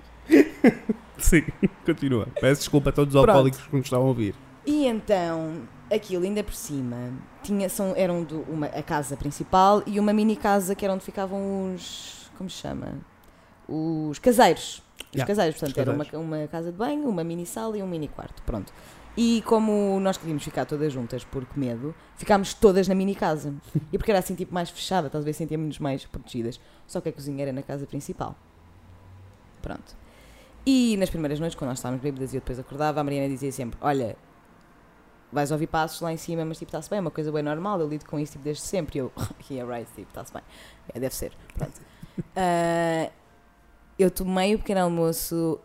Sim, continua. Peço desculpa a todos os alcoólicos que nos estão a ouvir. E então, aquilo ainda por cima, tinha, são, eram do, uma, a casa principal e uma mini casa que era onde ficavam os. Como se chama? Os caseiros. Os Yeah, caseiros, portanto, era uma, uma casa de banho, uma mini sala e um mini quarto. Pronto. E como nós queríamos ficar todas juntas por medo, ficámos todas na mini casa. E porque era assim, tipo, mais fechada, talvez sentíamos-nos mais protegidas. Só que a cozinha era na casa principal. Pronto. E nas primeiras noites, quando nós estávamos bêbadas e eu depois acordava, a Mariana dizia sempre: Olha, vais ouvir passos lá em cima, mas tipo, está-se bem, é uma coisa bem normal, eu lido com isso tipo, desde sempre. E eu, yeah, right, tipo, está-se bem. É, deve ser. Pronto. Ah, eu tomei o pequeno almoço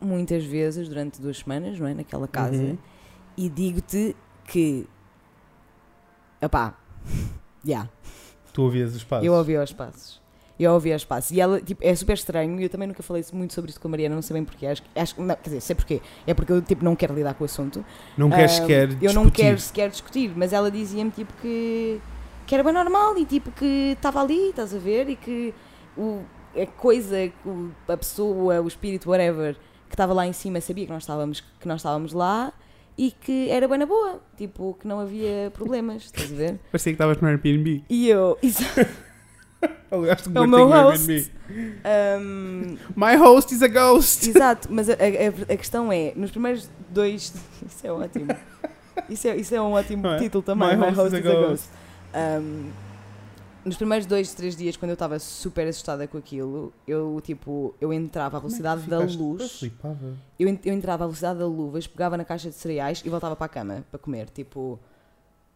muitas vezes durante duas semanas, não é? Naquela casa. Uhum. E digo-te que. Opá, já. Tu ouvias os passos. Eu ouvi aos passos. Eu ouvi aos passos. E ela, tipo, é super estranho. E eu também nunca falei muito sobre isso com a Mariana, não sei bem porquê. Acho, acho, não, quer dizer, sei porquê. É porque eu, tipo, não quero lidar com o assunto. Não queres Ah, sequer Eu não discutir. quero sequer discutir, mas ela dizia-me, tipo, que, que era bem normal e, tipo, que estava ali, estás a ver? E que o, a coisa, o- a pessoa, o espírito, whatever, que estava lá em cima sabia que nós estávamos, que nós estávamos lá e que era bem na boa. Tipo, que não havia problemas, estás a ver? Parecia que estavas no Airbnb. E eu, isso, Aliás, É o meu host. um, My host is a ghost. Exato, mas a, a- a questão é, nos primeiros dois. Isso é ótimo. Isso é, isso é um ótimo é? título também. My My, host host is is a a ghost. ghost. Um, nos primeiros dois, três dias, quando eu estava super assustada com aquilo, eu tipo, eu entrava à velocidade da luz. Eu, en- eu entrava à velocidade da luz, pegava na caixa de cereais e voltava para a cama para comer. Tipo.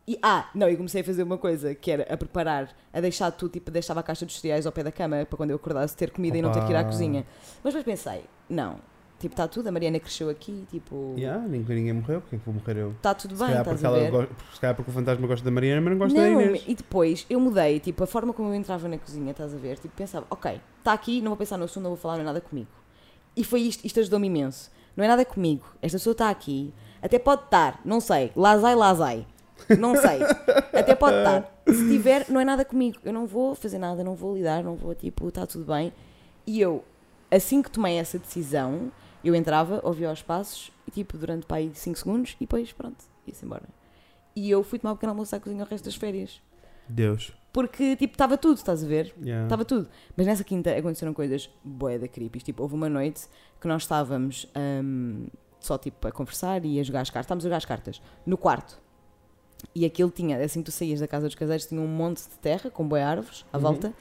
E, ah, não, eu comecei a fazer uma coisa que era a preparar, a deixar tudo, tipo, deixava a caixa dos cereais ao pé da cama para quando eu acordasse ter comida e não ter que ir à Opa. cozinha. Mas depois pensei, não, tipo, está tudo, a Mariana cresceu aqui, tipo, Yeah, ninguém, ninguém morreu. Porque é que vou morrer eu? está tudo bem, estás porque a ela ver? go- se calhar porque o fantasma gosta da Mariana, mas não gosta da Não, Inês. e depois eu mudei, tipo, a forma como eu entrava na cozinha, estás a ver? Tipo, pensava, ok, está aqui, não vou pensar no assunto, não vou falar não é nada comigo. E foi isto, isto ajudou-me imenso. Não é nada comigo, esta pessoa está aqui, até pode estar, não sei, lazai, lazai, não sei, até pode estar. Se tiver, não é nada comigo, eu não vou fazer nada, não vou lidar, não vou, tipo, está tudo bem. E eu, assim que tomei essa decisão, eu entrava, ouvia os passos, e tipo, durante para aí 5 segundos, e depois, pronto, ia-se embora. E eu fui tomar um pequeno almoço à cozinha o resto das férias. Deus. Porque, tipo, estava tudo, estás a ver? Yeah. Estava tudo. Mas nessa quinta aconteceram coisas bué da creepy. Tipo, houve uma noite que nós estávamos hum, só, tipo, a conversar e a jogar as cartas. Estávamos a jogar as cartas no quarto. E aquilo tinha, assim que tu saías da casa dos caseiros, tinha um monte de terra com bué árvores à Uhum. volta.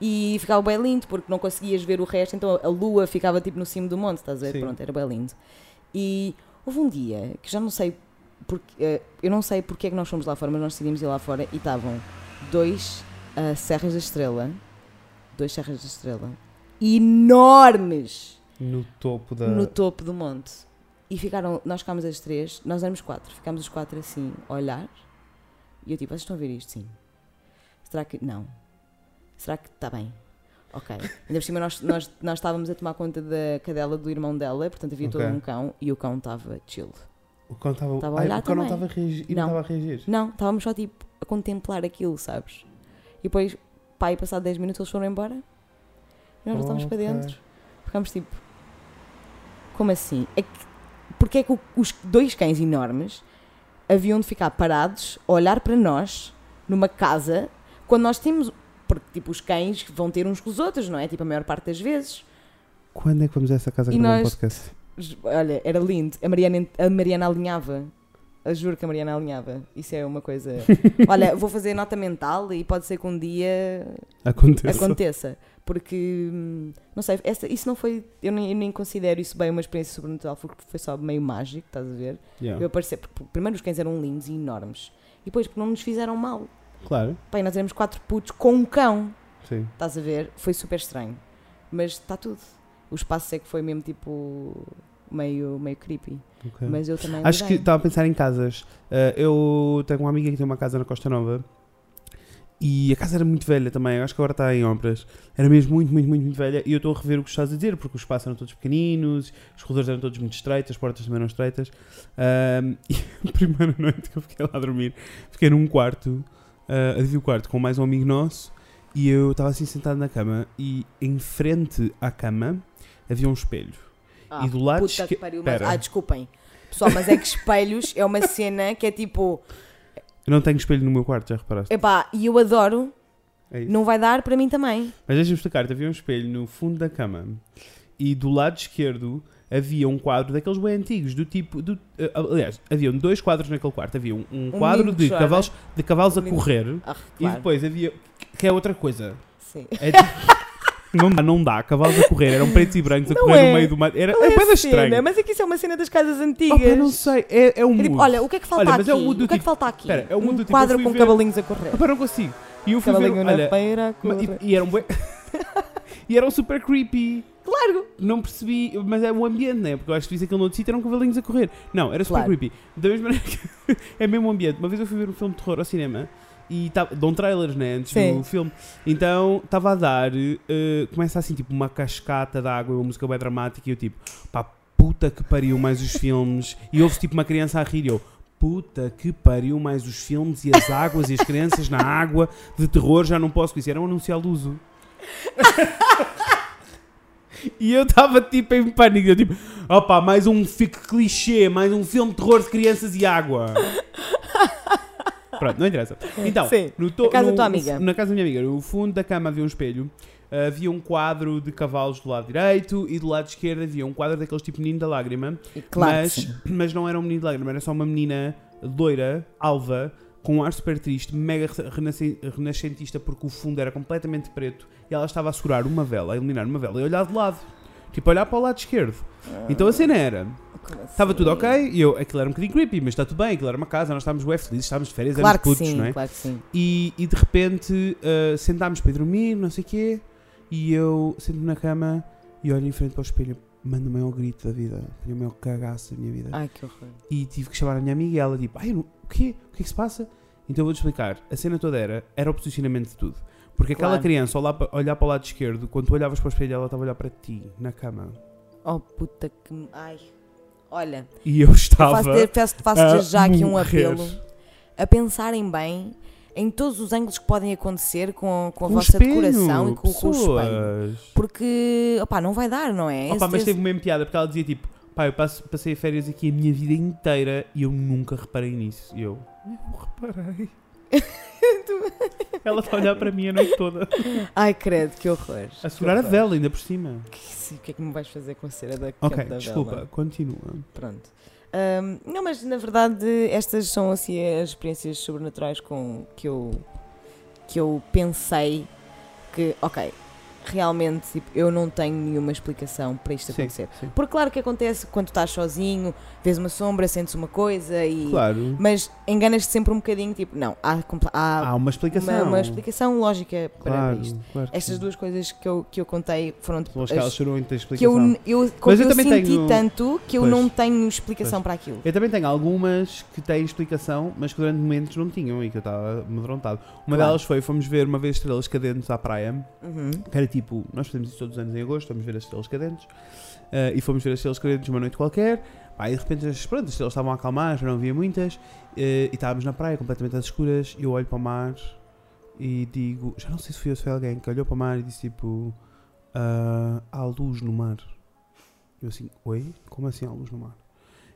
E ficava bem lindo, porque não conseguias ver o resto, então a lua ficava, tipo, no cimo do monte, estás a ver? Sim. Pronto, era bem lindo. E houve um dia, que já não sei, porque, eh, eu não sei porque é que nós fomos lá fora, mas nós decidimos ir lá fora e estavam dois ah, Serras da Estrela, dois Serras da Estrela, enormes No topo da. no topo do monte. E ficaram, nós ficámos as três, nós éramos quatro, ficámos os quatro assim a olhar. E eu tipo, vocês estão a ver isto? Sim. Será que. Não. Será que está bem? Ok. Ainda por cima nós, nós, nós estávamos a tomar conta da cadela do irmão dela, portanto havia todo Ok. um cão e o cão estava chill. O cão estava. A olhar o cão não estava a reagir. Não Não. estava a reagir. Não, estávamos só tipo a contemplar aquilo, sabes? E depois, pá, e passado 10 minutos eles foram embora e nós voltámos para Ok. dentro. Ficámos tipo, como assim? É que, porque é que os dois cães enormes haviam de ficar parados a olhar para nós numa casa quando nós temos. Porque, tipo, os cães vão ter uns com os outros, não é? Tipo, a maior parte das vezes. Quando é que vamos a essa casa E gravar um nós- podcast? Olha, era lindo. A Mariana, a Mariana alinhava. Eu juro que a Mariana alinhava. Isso é uma coisa. Olha, vou fazer nota mental e pode ser que um dia Acontece. aconteça. Porque, hum, não sei, essa, isso não foi. Eu nem, eu nem considero isso bem uma experiência sobrenatural, porque foi só meio mágico, estás a ver? Yeah. Eu aparecer, porque primeiro os cães eram lindos e enormes. E depois porque não nos fizeram mal. Claro. Pai, nós éramos quatro putos com um cão. Sim. Estás a ver? Foi super estranho. Mas está tudo. O espaço é que foi mesmo tipo. meio, meio creepy. ok. Mas eu também. Acho que estava a pensar em casas. Uh, eu tenho uma amiga que tem uma casa na Costa Nova E a casa era muito velha também, acho que agora está em obras. Era mesmo muito, muito, muito, muito velha. E eu estou a rever o que estás a dizer, porque os espaços eram todos pequeninos, os corredores eram todos muito estreitos, as portas também eram estreitas. Ahm, e a primeira noite que eu fiquei lá a dormir, fiquei num quarto, uh, adivinha o quarto, com mais um amigo nosso. E eu estava assim sentado na cama, e em frente à cama havia um espelho. Ah, e do lado puta que pariu, mas... Ah, desculpem. Pessoal, mas é que espelhos é uma cena que é tipo, Eu não tenho espelho no meu quarto, já reparaste? epá, e eu adoro, É não vai dar para mim também. Mas deixa-me explicar-te, havia um espelho no fundo da cama e do lado esquerdo havia um quadro daqueles bem antigos, do tipo. Do, eh, aliás, haviam dois quadros naquele quarto. Havia um, um quadro menino de chora. cavalos, de cavalos Um a correr Ah, e claro, depois havia. que é outra coisa. sim. É tipo- não dá, não dá. Cavalos a correr, eram pretos e brancos a Não correr é. no meio do mato. Era, Qual é é bem a cena? estranho. Mas é que isso é uma cena das casas antigas. Opa, não sei, é, é um É tipo, mood. olha, o que é que falta Olha, aqui? é o mood do o que é que tipo- falta aqui? Espera, é um tipo, quadro com ver- cavalinhos a correr. Opa, não consigo. E eu fui ver, Cavalinho na olha, a Ma- correr. E, e eram e eram super creepy. Claro! Não percebi, mas é o ambiente, né? Porque eu acho que fiz aquilo no outro sítio eram cavalinhos a correr. Não, era super Claro. creepy. Da mesma maneira que é mesmo o ambiente. Uma vez eu fui ver um filme de terror ao cinema e tava, dão trailers, né? Antes Sim. do filme. Então estava a dar, eh, começa assim tipo uma cascata de água, uma música bem dramática e eu tipo, pá, puta que pariu mais os filmes. E houve tipo uma criança a rir e eu. Puta que pariu mais os filmes e as águas e as crianças na água de terror, já não posso isso. Era um anúncio ao luso. E eu estava tipo em pânico, eu tipo, opa, mais um fique clichê, mais um filme de terror de crianças e água. Pronto, não interessa. Então, Sim, no to- a casa da no- tua amiga. na casa da minha amiga, no fundo da cama havia um espelho, havia um quadro de cavalos do lado direito e do lado esquerdo havia um quadro daqueles tipo menino da lágrima, claro mas, mas não era um menino de lágrima, era só uma menina loira, alva, com um ar super triste, mega re- renasce- renascentista, porque o fundo era completamente preto e ela estava a segurar uma vela, a iluminar uma vela e a olhar de lado. Tipo, a olhar para o lado esquerdo. Então a cena era, assim? estava tudo ok, e eu, aquilo era um bocadinho creepy, mas está tudo bem, aquilo era uma casa, nós estávamos bem felizes, estávamos de férias, Claro éramos que putos, sim, não é? claro que sim. E, e de repente uh, sentámos para ir dormir, não sei o quê, e eu sento na cama e olho em frente para o espelho, mando o maior grito da vida, tenho o maior cagaço da minha vida. Ai, que horror. E tive que chamar a minha amiga e ela tipo, ai, eu não- o quê? O que é que se passa? Então eu vou-te explicar, a cena toda era, era o posicionamento de tudo. Porque aquela Claro. criança, olhar, pa- olhar para o lado esquerdo, quando tu olhavas para o espelho, ela estava a olhar para ti, na cama. Oh, puta que... me- Ai. Olha, E eu eu estava faço, faço, faço a já aqui um morrer. apelo a pensarem bem em todos os ângulos que podem acontecer com, com a vossa decoração e com, com o espelho. pessoas. Porque, opá, não vai dar, não é? Opa, Esse- mas esse- teve mesmo piada porque ela dizia tipo, pá, eu passo- passei férias aqui a minha vida inteira e eu nunca reparei nisso. E eu, eu reparei. ela está a olhar para mim a noite toda. Ai, credo, que horror. A segurar a vela ainda por cima. Que sim, O que é que me vais fazer com a cera da Ok, campo da desculpa, vela? continua. Pronto. Ahm, não, mas na verdade estas são assim as experiências sobrenaturais com que eu que eu pensei que, ok, realmente tipo, eu não tenho nenhuma explicação para isto Sim, acontecer. sim. Porque claro que acontece quando estás sozinho, vês uma sombra, sentes uma coisa e. Claro. Mas enganas-te sempre um bocadinho, tipo, não, há, há Há uma explicação. uma, uma explicação lógica para Claro, isto. claro Estas sim. duas coisas que eu, que eu contei foram São as as- que eu, eu, Mas eu eu, também senti tenho- tanto que eu Pois. não tenho explicação Pois. para aquilo. Eu também tenho algumas que têm explicação, mas que durante momentos não tinham e que eu estava amedrontado. Uma Claro. delas foi, fomos ver uma vez estrelas cadentes à praia, Uhum. que era tipo, nós fazemos isso todos os anos em agosto, vamos ver as estrelas cadentes, eh, e fomos ver as estrelas cadentes uma noite qualquer, pá, e de repente as, pronto, as estrelas estavam a acalmar, já não havia muitas, eh, e estávamos na praia completamente às escuras, e eu olho para o mar e digo, já não sei se foi eu se foi alguém, que olhou para o mar e disse tipo, "Ah, há luz no mar. Eu assim, oi? Como assim há luz no mar?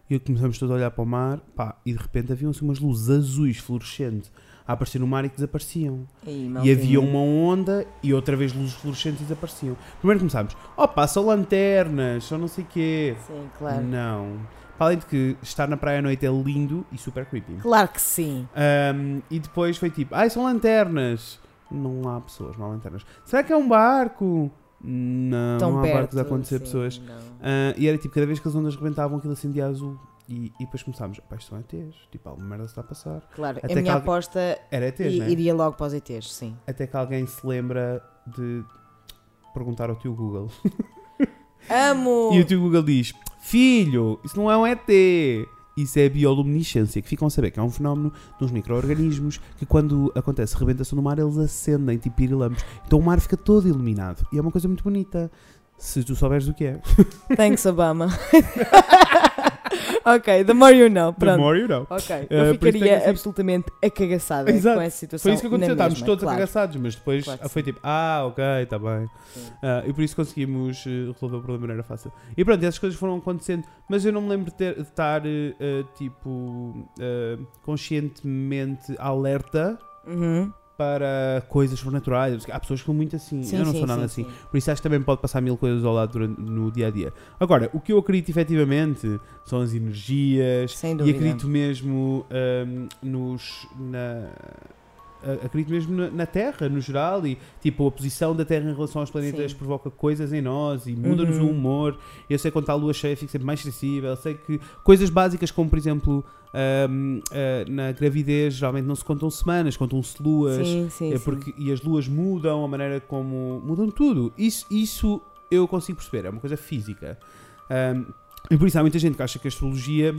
E começamos todos a olhar para o mar, pá, e de repente haviam-se umas luzes azuis fluorescentes a aparecer no mar e que desapareciam. Aí, E havia uma onda e outra vez luzes fluorescentes e desapareciam. Primeiro começámos, opa, são lanternas, são não sei quê. Sim, claro. Não. Para além de que estar na praia à noite é lindo e super creepy. Claro que sim. Ahm, e depois foi tipo, ai, são lanternas. Não há pessoas, não há lanternas. Será que é um barco? Não, Tão não há perto. barcos a acontecer sim, pessoas. Ah, e era tipo, cada vez que as ondas rebentavam, aquilo acendia azul. E, e depois começámos, pá, isto são ETs. Tipo, alguma merda se está a passar. Claro, Até a minha alguém- aposta Era ETs, i- né? iria logo para os ETs, sim. Até que alguém se lembra de perguntar ao tio Google. Amo! E o tio Google diz: Filho, isso não é um ET, Isso é bioluminescência, que ficam a saber que é um fenómeno dos micro-organismos que quando acontece rebentação do mar eles acendem, tipo pirilampos. Então o mar fica todo iluminado. E é uma coisa muito bonita, se tu souberes o que é. Thanks, Obama. ok, the more you know. The Pronto. more you know. Ok, Eh, eu isso ficaria que- absolutamente acagaçada Exato. com essa situação. Foi isso que aconteceu, estávamos todos claro. arregaçados, mas depois Claro foi tipo, ah, ok, está bem. Ah, e por isso conseguimos eh, resolver o problema de maneira fácil. E pronto, essas coisas foram acontecendo, mas eu não me lembro de, ter- de estar, eh, eh, tipo, eh, conscientemente alerta Uhum. Para coisas sobrenaturais. Há pessoas que são muito assim, Sim, eu não sim, sou nada sim, assim. sim. Por isso acho que também pode passar mil coisas ao lado durante, no dia a dia. Agora, o que eu acredito efetivamente são as energias, Sem e dúvida. acredito mesmo ahm, nos. Na, acredito mesmo na, na Terra, no geral, e tipo, a posição da Terra em relação aos planetas Sim. provoca coisas em nós e muda-nos Uhum. o humor. Eu sei quando está a lua cheia, fico sempre mais sensível. Eu sei que coisas básicas, como por exemplo, ahm, ah, na gravidez, geralmente não se contam semanas, contam-se luas. Sim, sim, É sim. porque, e as luas mudam, a maneira como. mudam tudo. Isso, isso eu consigo perceber, é uma coisa física. Ahm, e por isso há muita gente que acha que a astrologia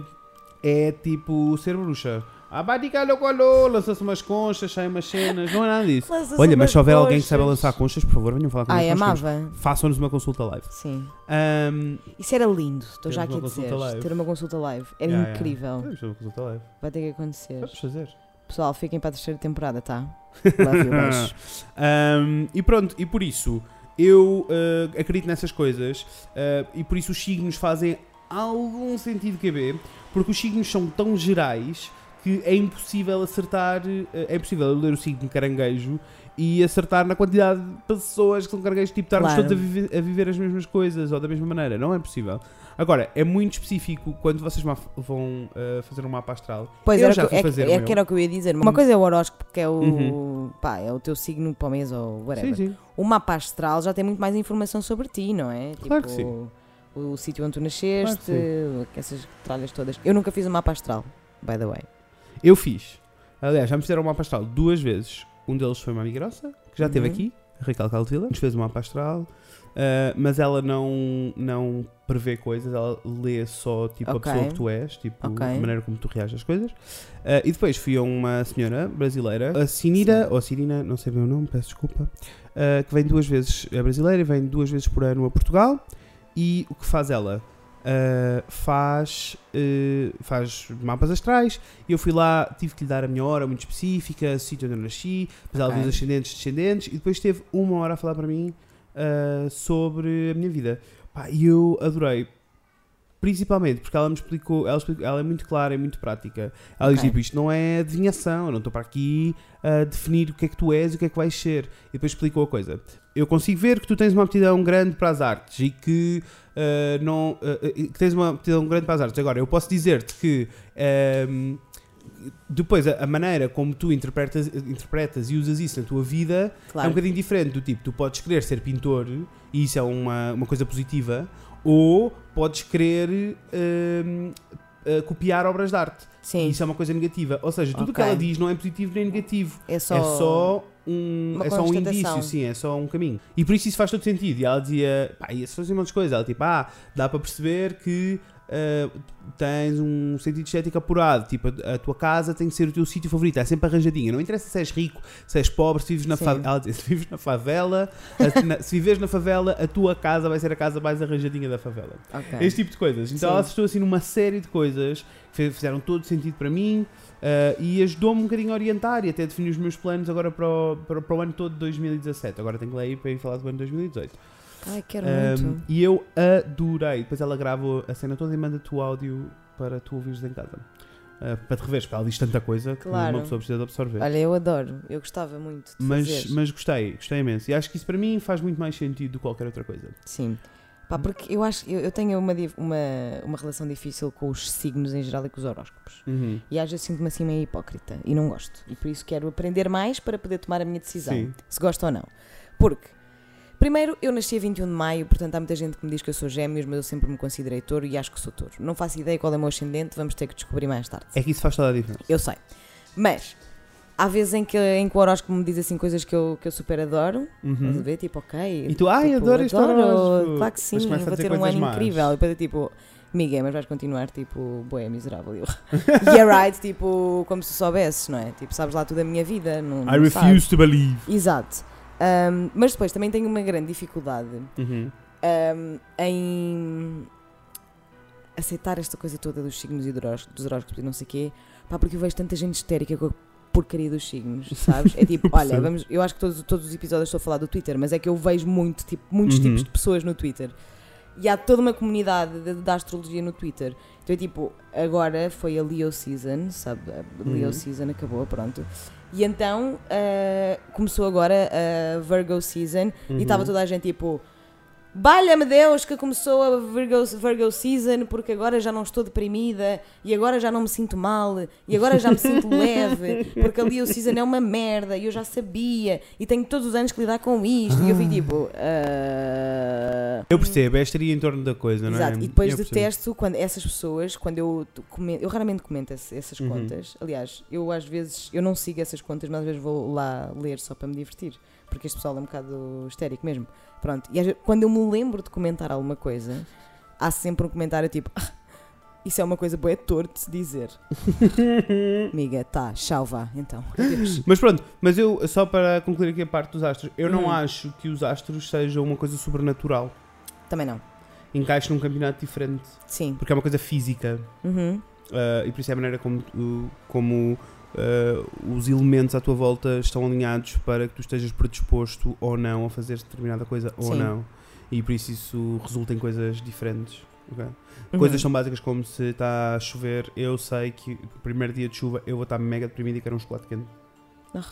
é tipo ser bruxa. Ah, vai diga alô, lança-se umas conchas, saem umas cenas, não é nada disso. Olha, mas se houver alguém que saiba lançar conchas, por favor, venham falar comigo. Ai, amava. Façam-nos uma consulta live. Sim. Ahm, Isso era lindo, estou já aqui a dizer. live. Ter uma consulta live. Era Yeah, yeah. incrível. Podemos fazer uma consulta live. Vai ter que acontecer. Vamos fazer. Pessoal, fiquem para a terceira temporada, tá? Love you. Um, e pronto, e por isso eu uh, acredito nessas coisas uh, e por isso os signos fazem algum sentido QB, porque os signos são tão gerais que é impossível acertar, uh, é impossível eu ler o signo de caranguejo e acertar na quantidade de pessoas que são caranguejos, tipo, estarmos Claro. todos a viver, a viver as mesmas coisas ou da mesma maneira, não é possível. Agora, é muito específico quando vocês vão uh, fazer um mapa astral. Pois eu já que- é, fazer é meu. que era o que eu ia dizer. Uma coisa é o horóscopo, que é o, Uhum. pá, é o teu signo para o mês ou whatever. Sim, sim. O mapa astral já tem muito mais informação sobre ti, não é? Claro tipo, que sim. O, o sítio onde tu nasceste, Claro essas tralhas todas. Eu nunca fiz um mapa astral, by the way. Eu fiz. Aliás, já me fizeram um mapa astral duas vezes. Um deles foi uma amiga nossa, que já esteve Uhum. aqui, a Raquel Caldevila, nos fez um mapa astral. ah, mas ela não, não prevê coisas, ela lê só tipo Ok. a pessoa que tu és, tipo Ok. a maneira como tu reages às coisas. Ah, e depois fui a uma senhora brasileira, a Sinira, Sim. ou Cirina, não sei bem o nome, peço desculpa, ah, que vem duas vezes, é brasileira e vem duas vezes por ano a Portugal. E o que faz ela? Uh, faz, uh, faz mapas astrais e eu fui lá, tive que lhe dar a minha hora muito específica, o sítio onde eu nasci, depois ela Ok. viu os ascendentes descendentes e depois teve uma hora a falar para mim uh, sobre a minha vida. Pá, E eu adorei. Principalmente porque ela me explicou ela, explicou, ela é muito clara e muito prática. Ela diz Ok. tipo, isto não é adivinhação, eu não estou para aqui a definir o que é que tu és e o que é que vais ser. E depois explicou a coisa. Eu consigo ver que tu tens uma aptidão grande para as artes e que Uh, não, uh, que tens uma aptidão grande para as artes. Agora, eu posso dizer-te que um, depois a, maneira como tu interpretas, interpretas e usas isso na tua vida é um Claro. bocadinho diferente. Do tipo, tu podes querer ser pintor e isso é uma, uma coisa positiva, ou podes querer um, uh, copiar obras de arte. Sim, isso é uma coisa negativa. Ou seja, tudo o que Ok. ela diz não é positivo nem negativo. é só. É só um, é só um indício, sim, é só um caminho. E por isso isso faz todo sentido. E ela dizia, pá, ia-se fazer de coisas. Ela tipo, ah, dá para perceber que ah, tens um sentido estético apurado. Tipo, a, a tua casa tem que ser o teu sítio favorito. É sempre arranjadinha. Não interessa se és rico, se és pobre, se vives na. Ela dizia, se vives na favela, a- na- se vives na favela, a tua casa vai ser a casa mais arranjadinha da favela. Ok. Este tipo de coisas. Então Sim. ela acertou assim numa série de coisas que fizeram todo sentido para mim eh, e ajudou-me um bocadinho a orientar e até definir os meus planos agora para o, para, para o ano todo de 2017. Agora tenho que ler aí para ir falar do ano de 2018. Ai, quero Um, muito. e eu adorei. Depois ela grava a cena toda e manda-te o áudio para tu ouvires em casa. Uh, para te reveres, porque ela diz tanta coisa que Claro. uma pessoa precisa de absorver. Olha, eu adoro. Eu gostava muito de mas, fazer. mas gostei, gostei imenso. E acho que isso para mim faz muito mais sentido do que qualquer outra coisa. Sim. Pá, porque eu acho eu, eu tenho uma, uma, uma relação difícil com os signos em geral e com os horóscopos. Uhum. E às vezes sinto-me assim meio hipócrita e não gosto. E por isso quero aprender mais para poder tomar a minha decisão. Sim. Se gosto ou não. Porque, primeiro, eu nasci a 21 de maio, portanto há muita gente que me diz que eu sou gêmeos, mas eu sempre me considerei touro e acho que sou touro. Não faço ideia qual é o meu ascendente, vamos ter que descobrir mais tarde. É que isso faz toda a diferença. Eu sei. Mas, há vezes em que, em que o horóscopo me diz assim coisas que eu, que eu super adoro. A Uhum. ver? Tipo, ok. E tu, ai, tipo, adoro este horóscopo. Claro que sim, a vou ter um ano más. incrível. E depois é tipo, Miguel, mas vais continuar tipo, boé, miserável. Eu, yeah, right, tipo, como se soubesses, não é? Tipo, sabes lá tudo da minha vida. Não, I não refuse sabes. to believe. Exato. Ahm, mas depois também tenho uma grande dificuldade Uhum. ahm, em aceitar esta coisa toda dos signos e dos horóscopos e não sei o quê, pá, porque eu vejo tanta gente histérica com a porcaria dos signos, sabes? É tipo, olha, vamos, eu acho que todos, todos os episódios estou a falar do Twitter, mas é que eu vejo muito, tipo, muitos Uhum. tipos de pessoas no Twitter. E há toda uma comunidade de- da astrologia no Twitter. Então é tipo, agora foi a Leo Season, sabe? A Leo Uhum. Season acabou, pronto. E então ah, começou agora a Virgo Season Uhum. e estava toda a gente tipo. Valha-me Deus que começou a Virgo, Virgo Season porque agora já não estou deprimida e agora já não me sinto mal e agora já me sinto leve porque a Leo Season é uma merda e eu já sabia e tenho todos os anos que lidar com isto. E eu fico tipo. ah, Eu percebo, é estaria em torno da coisa, não é? Exato, e depois Eu percebo. detesto quando essas pessoas, quando eu comento, eu raramente comento essas Uhum. contas. Aliás, eu às vezes, eu não sigo essas contas, mas às vezes vou lá ler só para me divertir, porque este pessoal é um bocado histérico mesmo. Pronto, e vezes, quando eu me lembro de comentar alguma coisa, há sempre um comentário tipo, "Ah, isso é uma coisa boa, é torto de se dizer. Amiga, tá, tchau, vá, então. Adeus. Mas pronto, mas eu, só para concluir aqui a parte dos astros, eu não Hum. acho que os astros sejam uma coisa sobrenatural. Também não. Encaixe num campeonato diferente, Sim. porque é uma coisa física. Uhum. Uh, e por isso é a maneira como, como uh, os elementos à tua volta estão alinhados para que tu estejas predisposto ou não a fazer determinada coisa ou Sim. não. E por isso isso resulta em coisas diferentes. ok? Uhum. Coisas tão básicas como se está a chover, eu sei que o primeiro dia de chuva eu vou estar mega deprimido e quero um chocolate quente. Ah.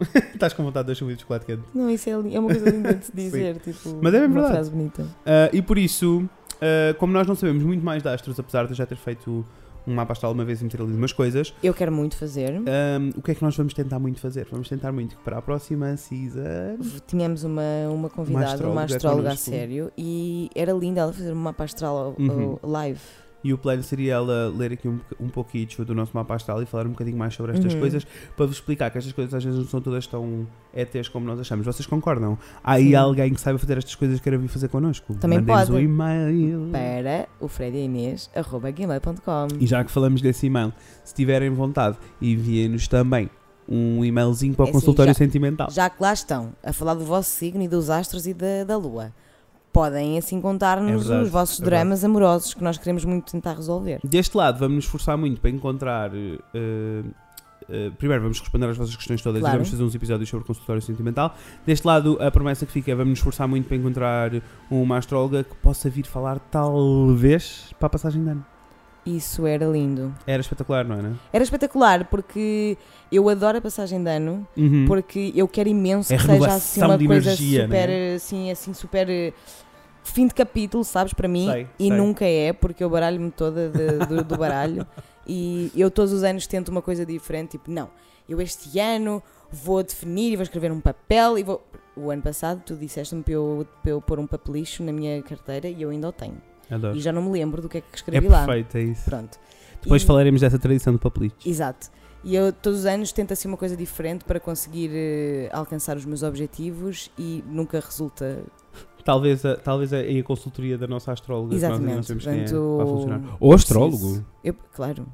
Estás com vontade de e de chocolate quente. Não, isso é, é uma coisa linda de se dizer, tipo, Mas é bem uma verdade. frase bonita. Uh, e por isso, uh, como nós não sabemos muito mais de astros, apesar de eu já ter feito um mapa astral uma vez e me ter lido umas coisas, Eu quero muito fazer. Um, o que é que nós vamos tentar muito fazer? Vamos tentar muito que para a próxima season. Tínhamos uma, uma convidada, uma astróloga astróloga a sério, e era linda ela fazer um mapa astral Uhum. live. E o plano seria ela ler aqui um, um pouquinho do nosso mapa astral e falar um bocadinho mais sobre estas Uhum. coisas para vos explicar que estas coisas às vezes não são todas tão ETs como nós achamos. Vocês concordam? Há aí Sim. alguém que saiba fazer estas coisas que queira vir fazer connosco? Também pode. um e-mail. Para o Fred e já que falamos desse e-mail, se tiverem vontade, enviem-nos também um e-mailzinho para o É assim, consultório já- sentimental. Já que lá estão, a falar do vosso signo e dos astros e da, da lua, podem assim É contar-nos verdade, os vossos é verdade. dramas amorosos que nós queremos muito tentar resolver. Deste lado, vamos nos esforçar muito para encontrar. eh, eh, primeiro, vamos responder às vossas questões todas Claro. e vamos fazer uns episódios sobre consultório sentimental. Deste lado, a promessa que fica é vamos nos esforçar muito para encontrar uma astróloga que possa vir falar, talvez, para a passagem de ano. Isso era lindo. Era espetacular, não era? Era espetacular porque eu adoro a passagem de ano. Uhum. porque eu quero imenso É que seja assim uma coisa energia, super, né? assim, assim, super fim de capítulo, sabes, para mim, Sei, e sei. nunca é, porque eu baralho-me toda de- do, do baralho e eu todos os anos tento uma coisa diferente, tipo, não, eu este ano vou definir e vou escrever um papel e vou... O ano passado tu disseste-me para eu, para eu pôr um papelicho na minha carteira e eu ainda o tenho. Adoro. E já não me lembro do que é que É escrevi lá. perfeito, é isso. Pronto. Depois E- falaremos dessa tradição do papelito. Exato. E eu todos os anos tento assim uma coisa diferente para conseguir eh, alcançar os meus objetivos e nunca resulta. Talvez a, talvez a, a consultoria da nossa astróloga que nós Exatamente. quem é, Portanto, vai funcionar. Ou astrólogo. Eu, claro.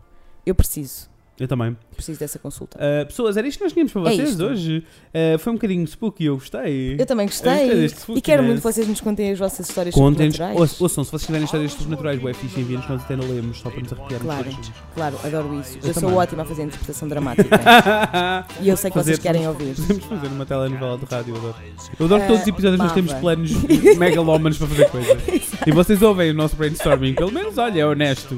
Eu preciso. Eu também. Preciso dessa consulta. Uh, pessoas, era isto que nós tínhamos para É vocês isto. hoje. Uh, foi um bocadinho spooky, eu gostei. Eu também Eu gostei gostei. deste E quero muito que vocês nos contem as vossas histórias Contem-nos, sobrenaturais. ouçam, se vocês tiverem histórias sobrenaturais, bué fixe, enviem-nos, nós até não lemos, só para nos arrepiarmos Claro. Claro, adoro isso. Eu, Eu sou também. ótima a fazer interpretação dramática. e eu sei que vocês Fazer- querem ouvir. Podemos fazer uma telenovela de rádio, eu adoro. Eu adoro Ah, todos os episódios nós temos planos megalómanos para fazer coisas. e vocês ouvem o nosso brainstorming, pelo menos, olha, é honesto.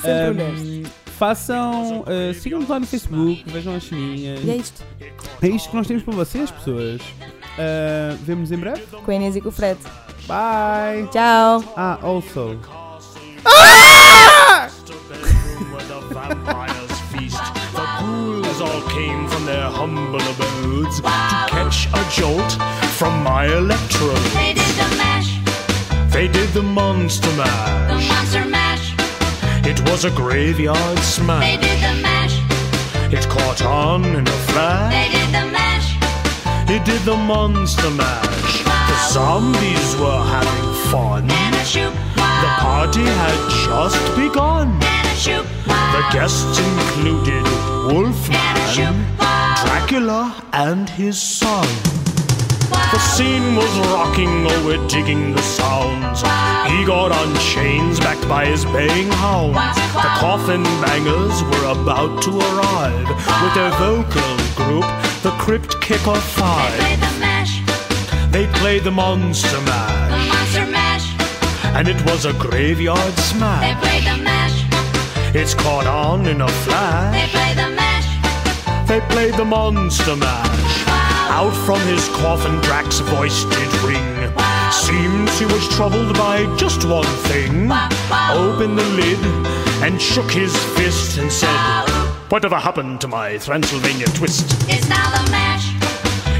Sempre Ahm, honesto. Façam, uh, sigam-nos lá no Facebook, vejam as chininhas. E é isto. É isto que nós temos para vocês, pessoas. Uh, Vemo-nos em breve. Com a Inês e com o Fred. Bye! Tchau. Ah, also. where the vampires feast. The ghouls all came from their humble abodes to catch a jolt from my electrode. They did the mash, They did the monster the mash. monster mash. It was a graveyard smash. They did the mash, It caught on in a flash. they did the mash. It did the monster mash. The zombies were having fun. And a shoot, wow, The party had just begun. The guests included Wolfman, Dracula, and his son. The scene was rocking, oh, we're digging the sounds. He got on chains backed by his baying hounds. The coffin bangers were about to arrive with their vocal group, the Crypt Kicker Five. They play the mash, They played the Monster the Mash, monster mash, and it was a graveyard smash. they smash. play the mash, It's caught on in a flash. they play the mash, They played the Monster Mash. Out from his coffin, Drax's voice did ring. Seems he was troubled by just one thing. Opened the lid and shook his fist and said, Whatever happened to my Transylvania twist? it's now the mash,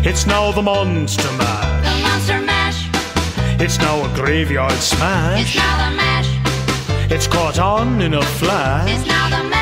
It's now the Monster Mash. the monster mash, It's now a graveyard smash. it's now the mash, It's caught on in a flash. it's now the mash,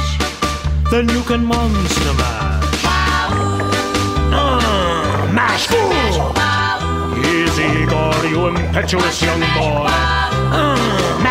Then you can Monster Mash. Uh, mash fool! Easy, Igor, you impetuous young boy. Uh,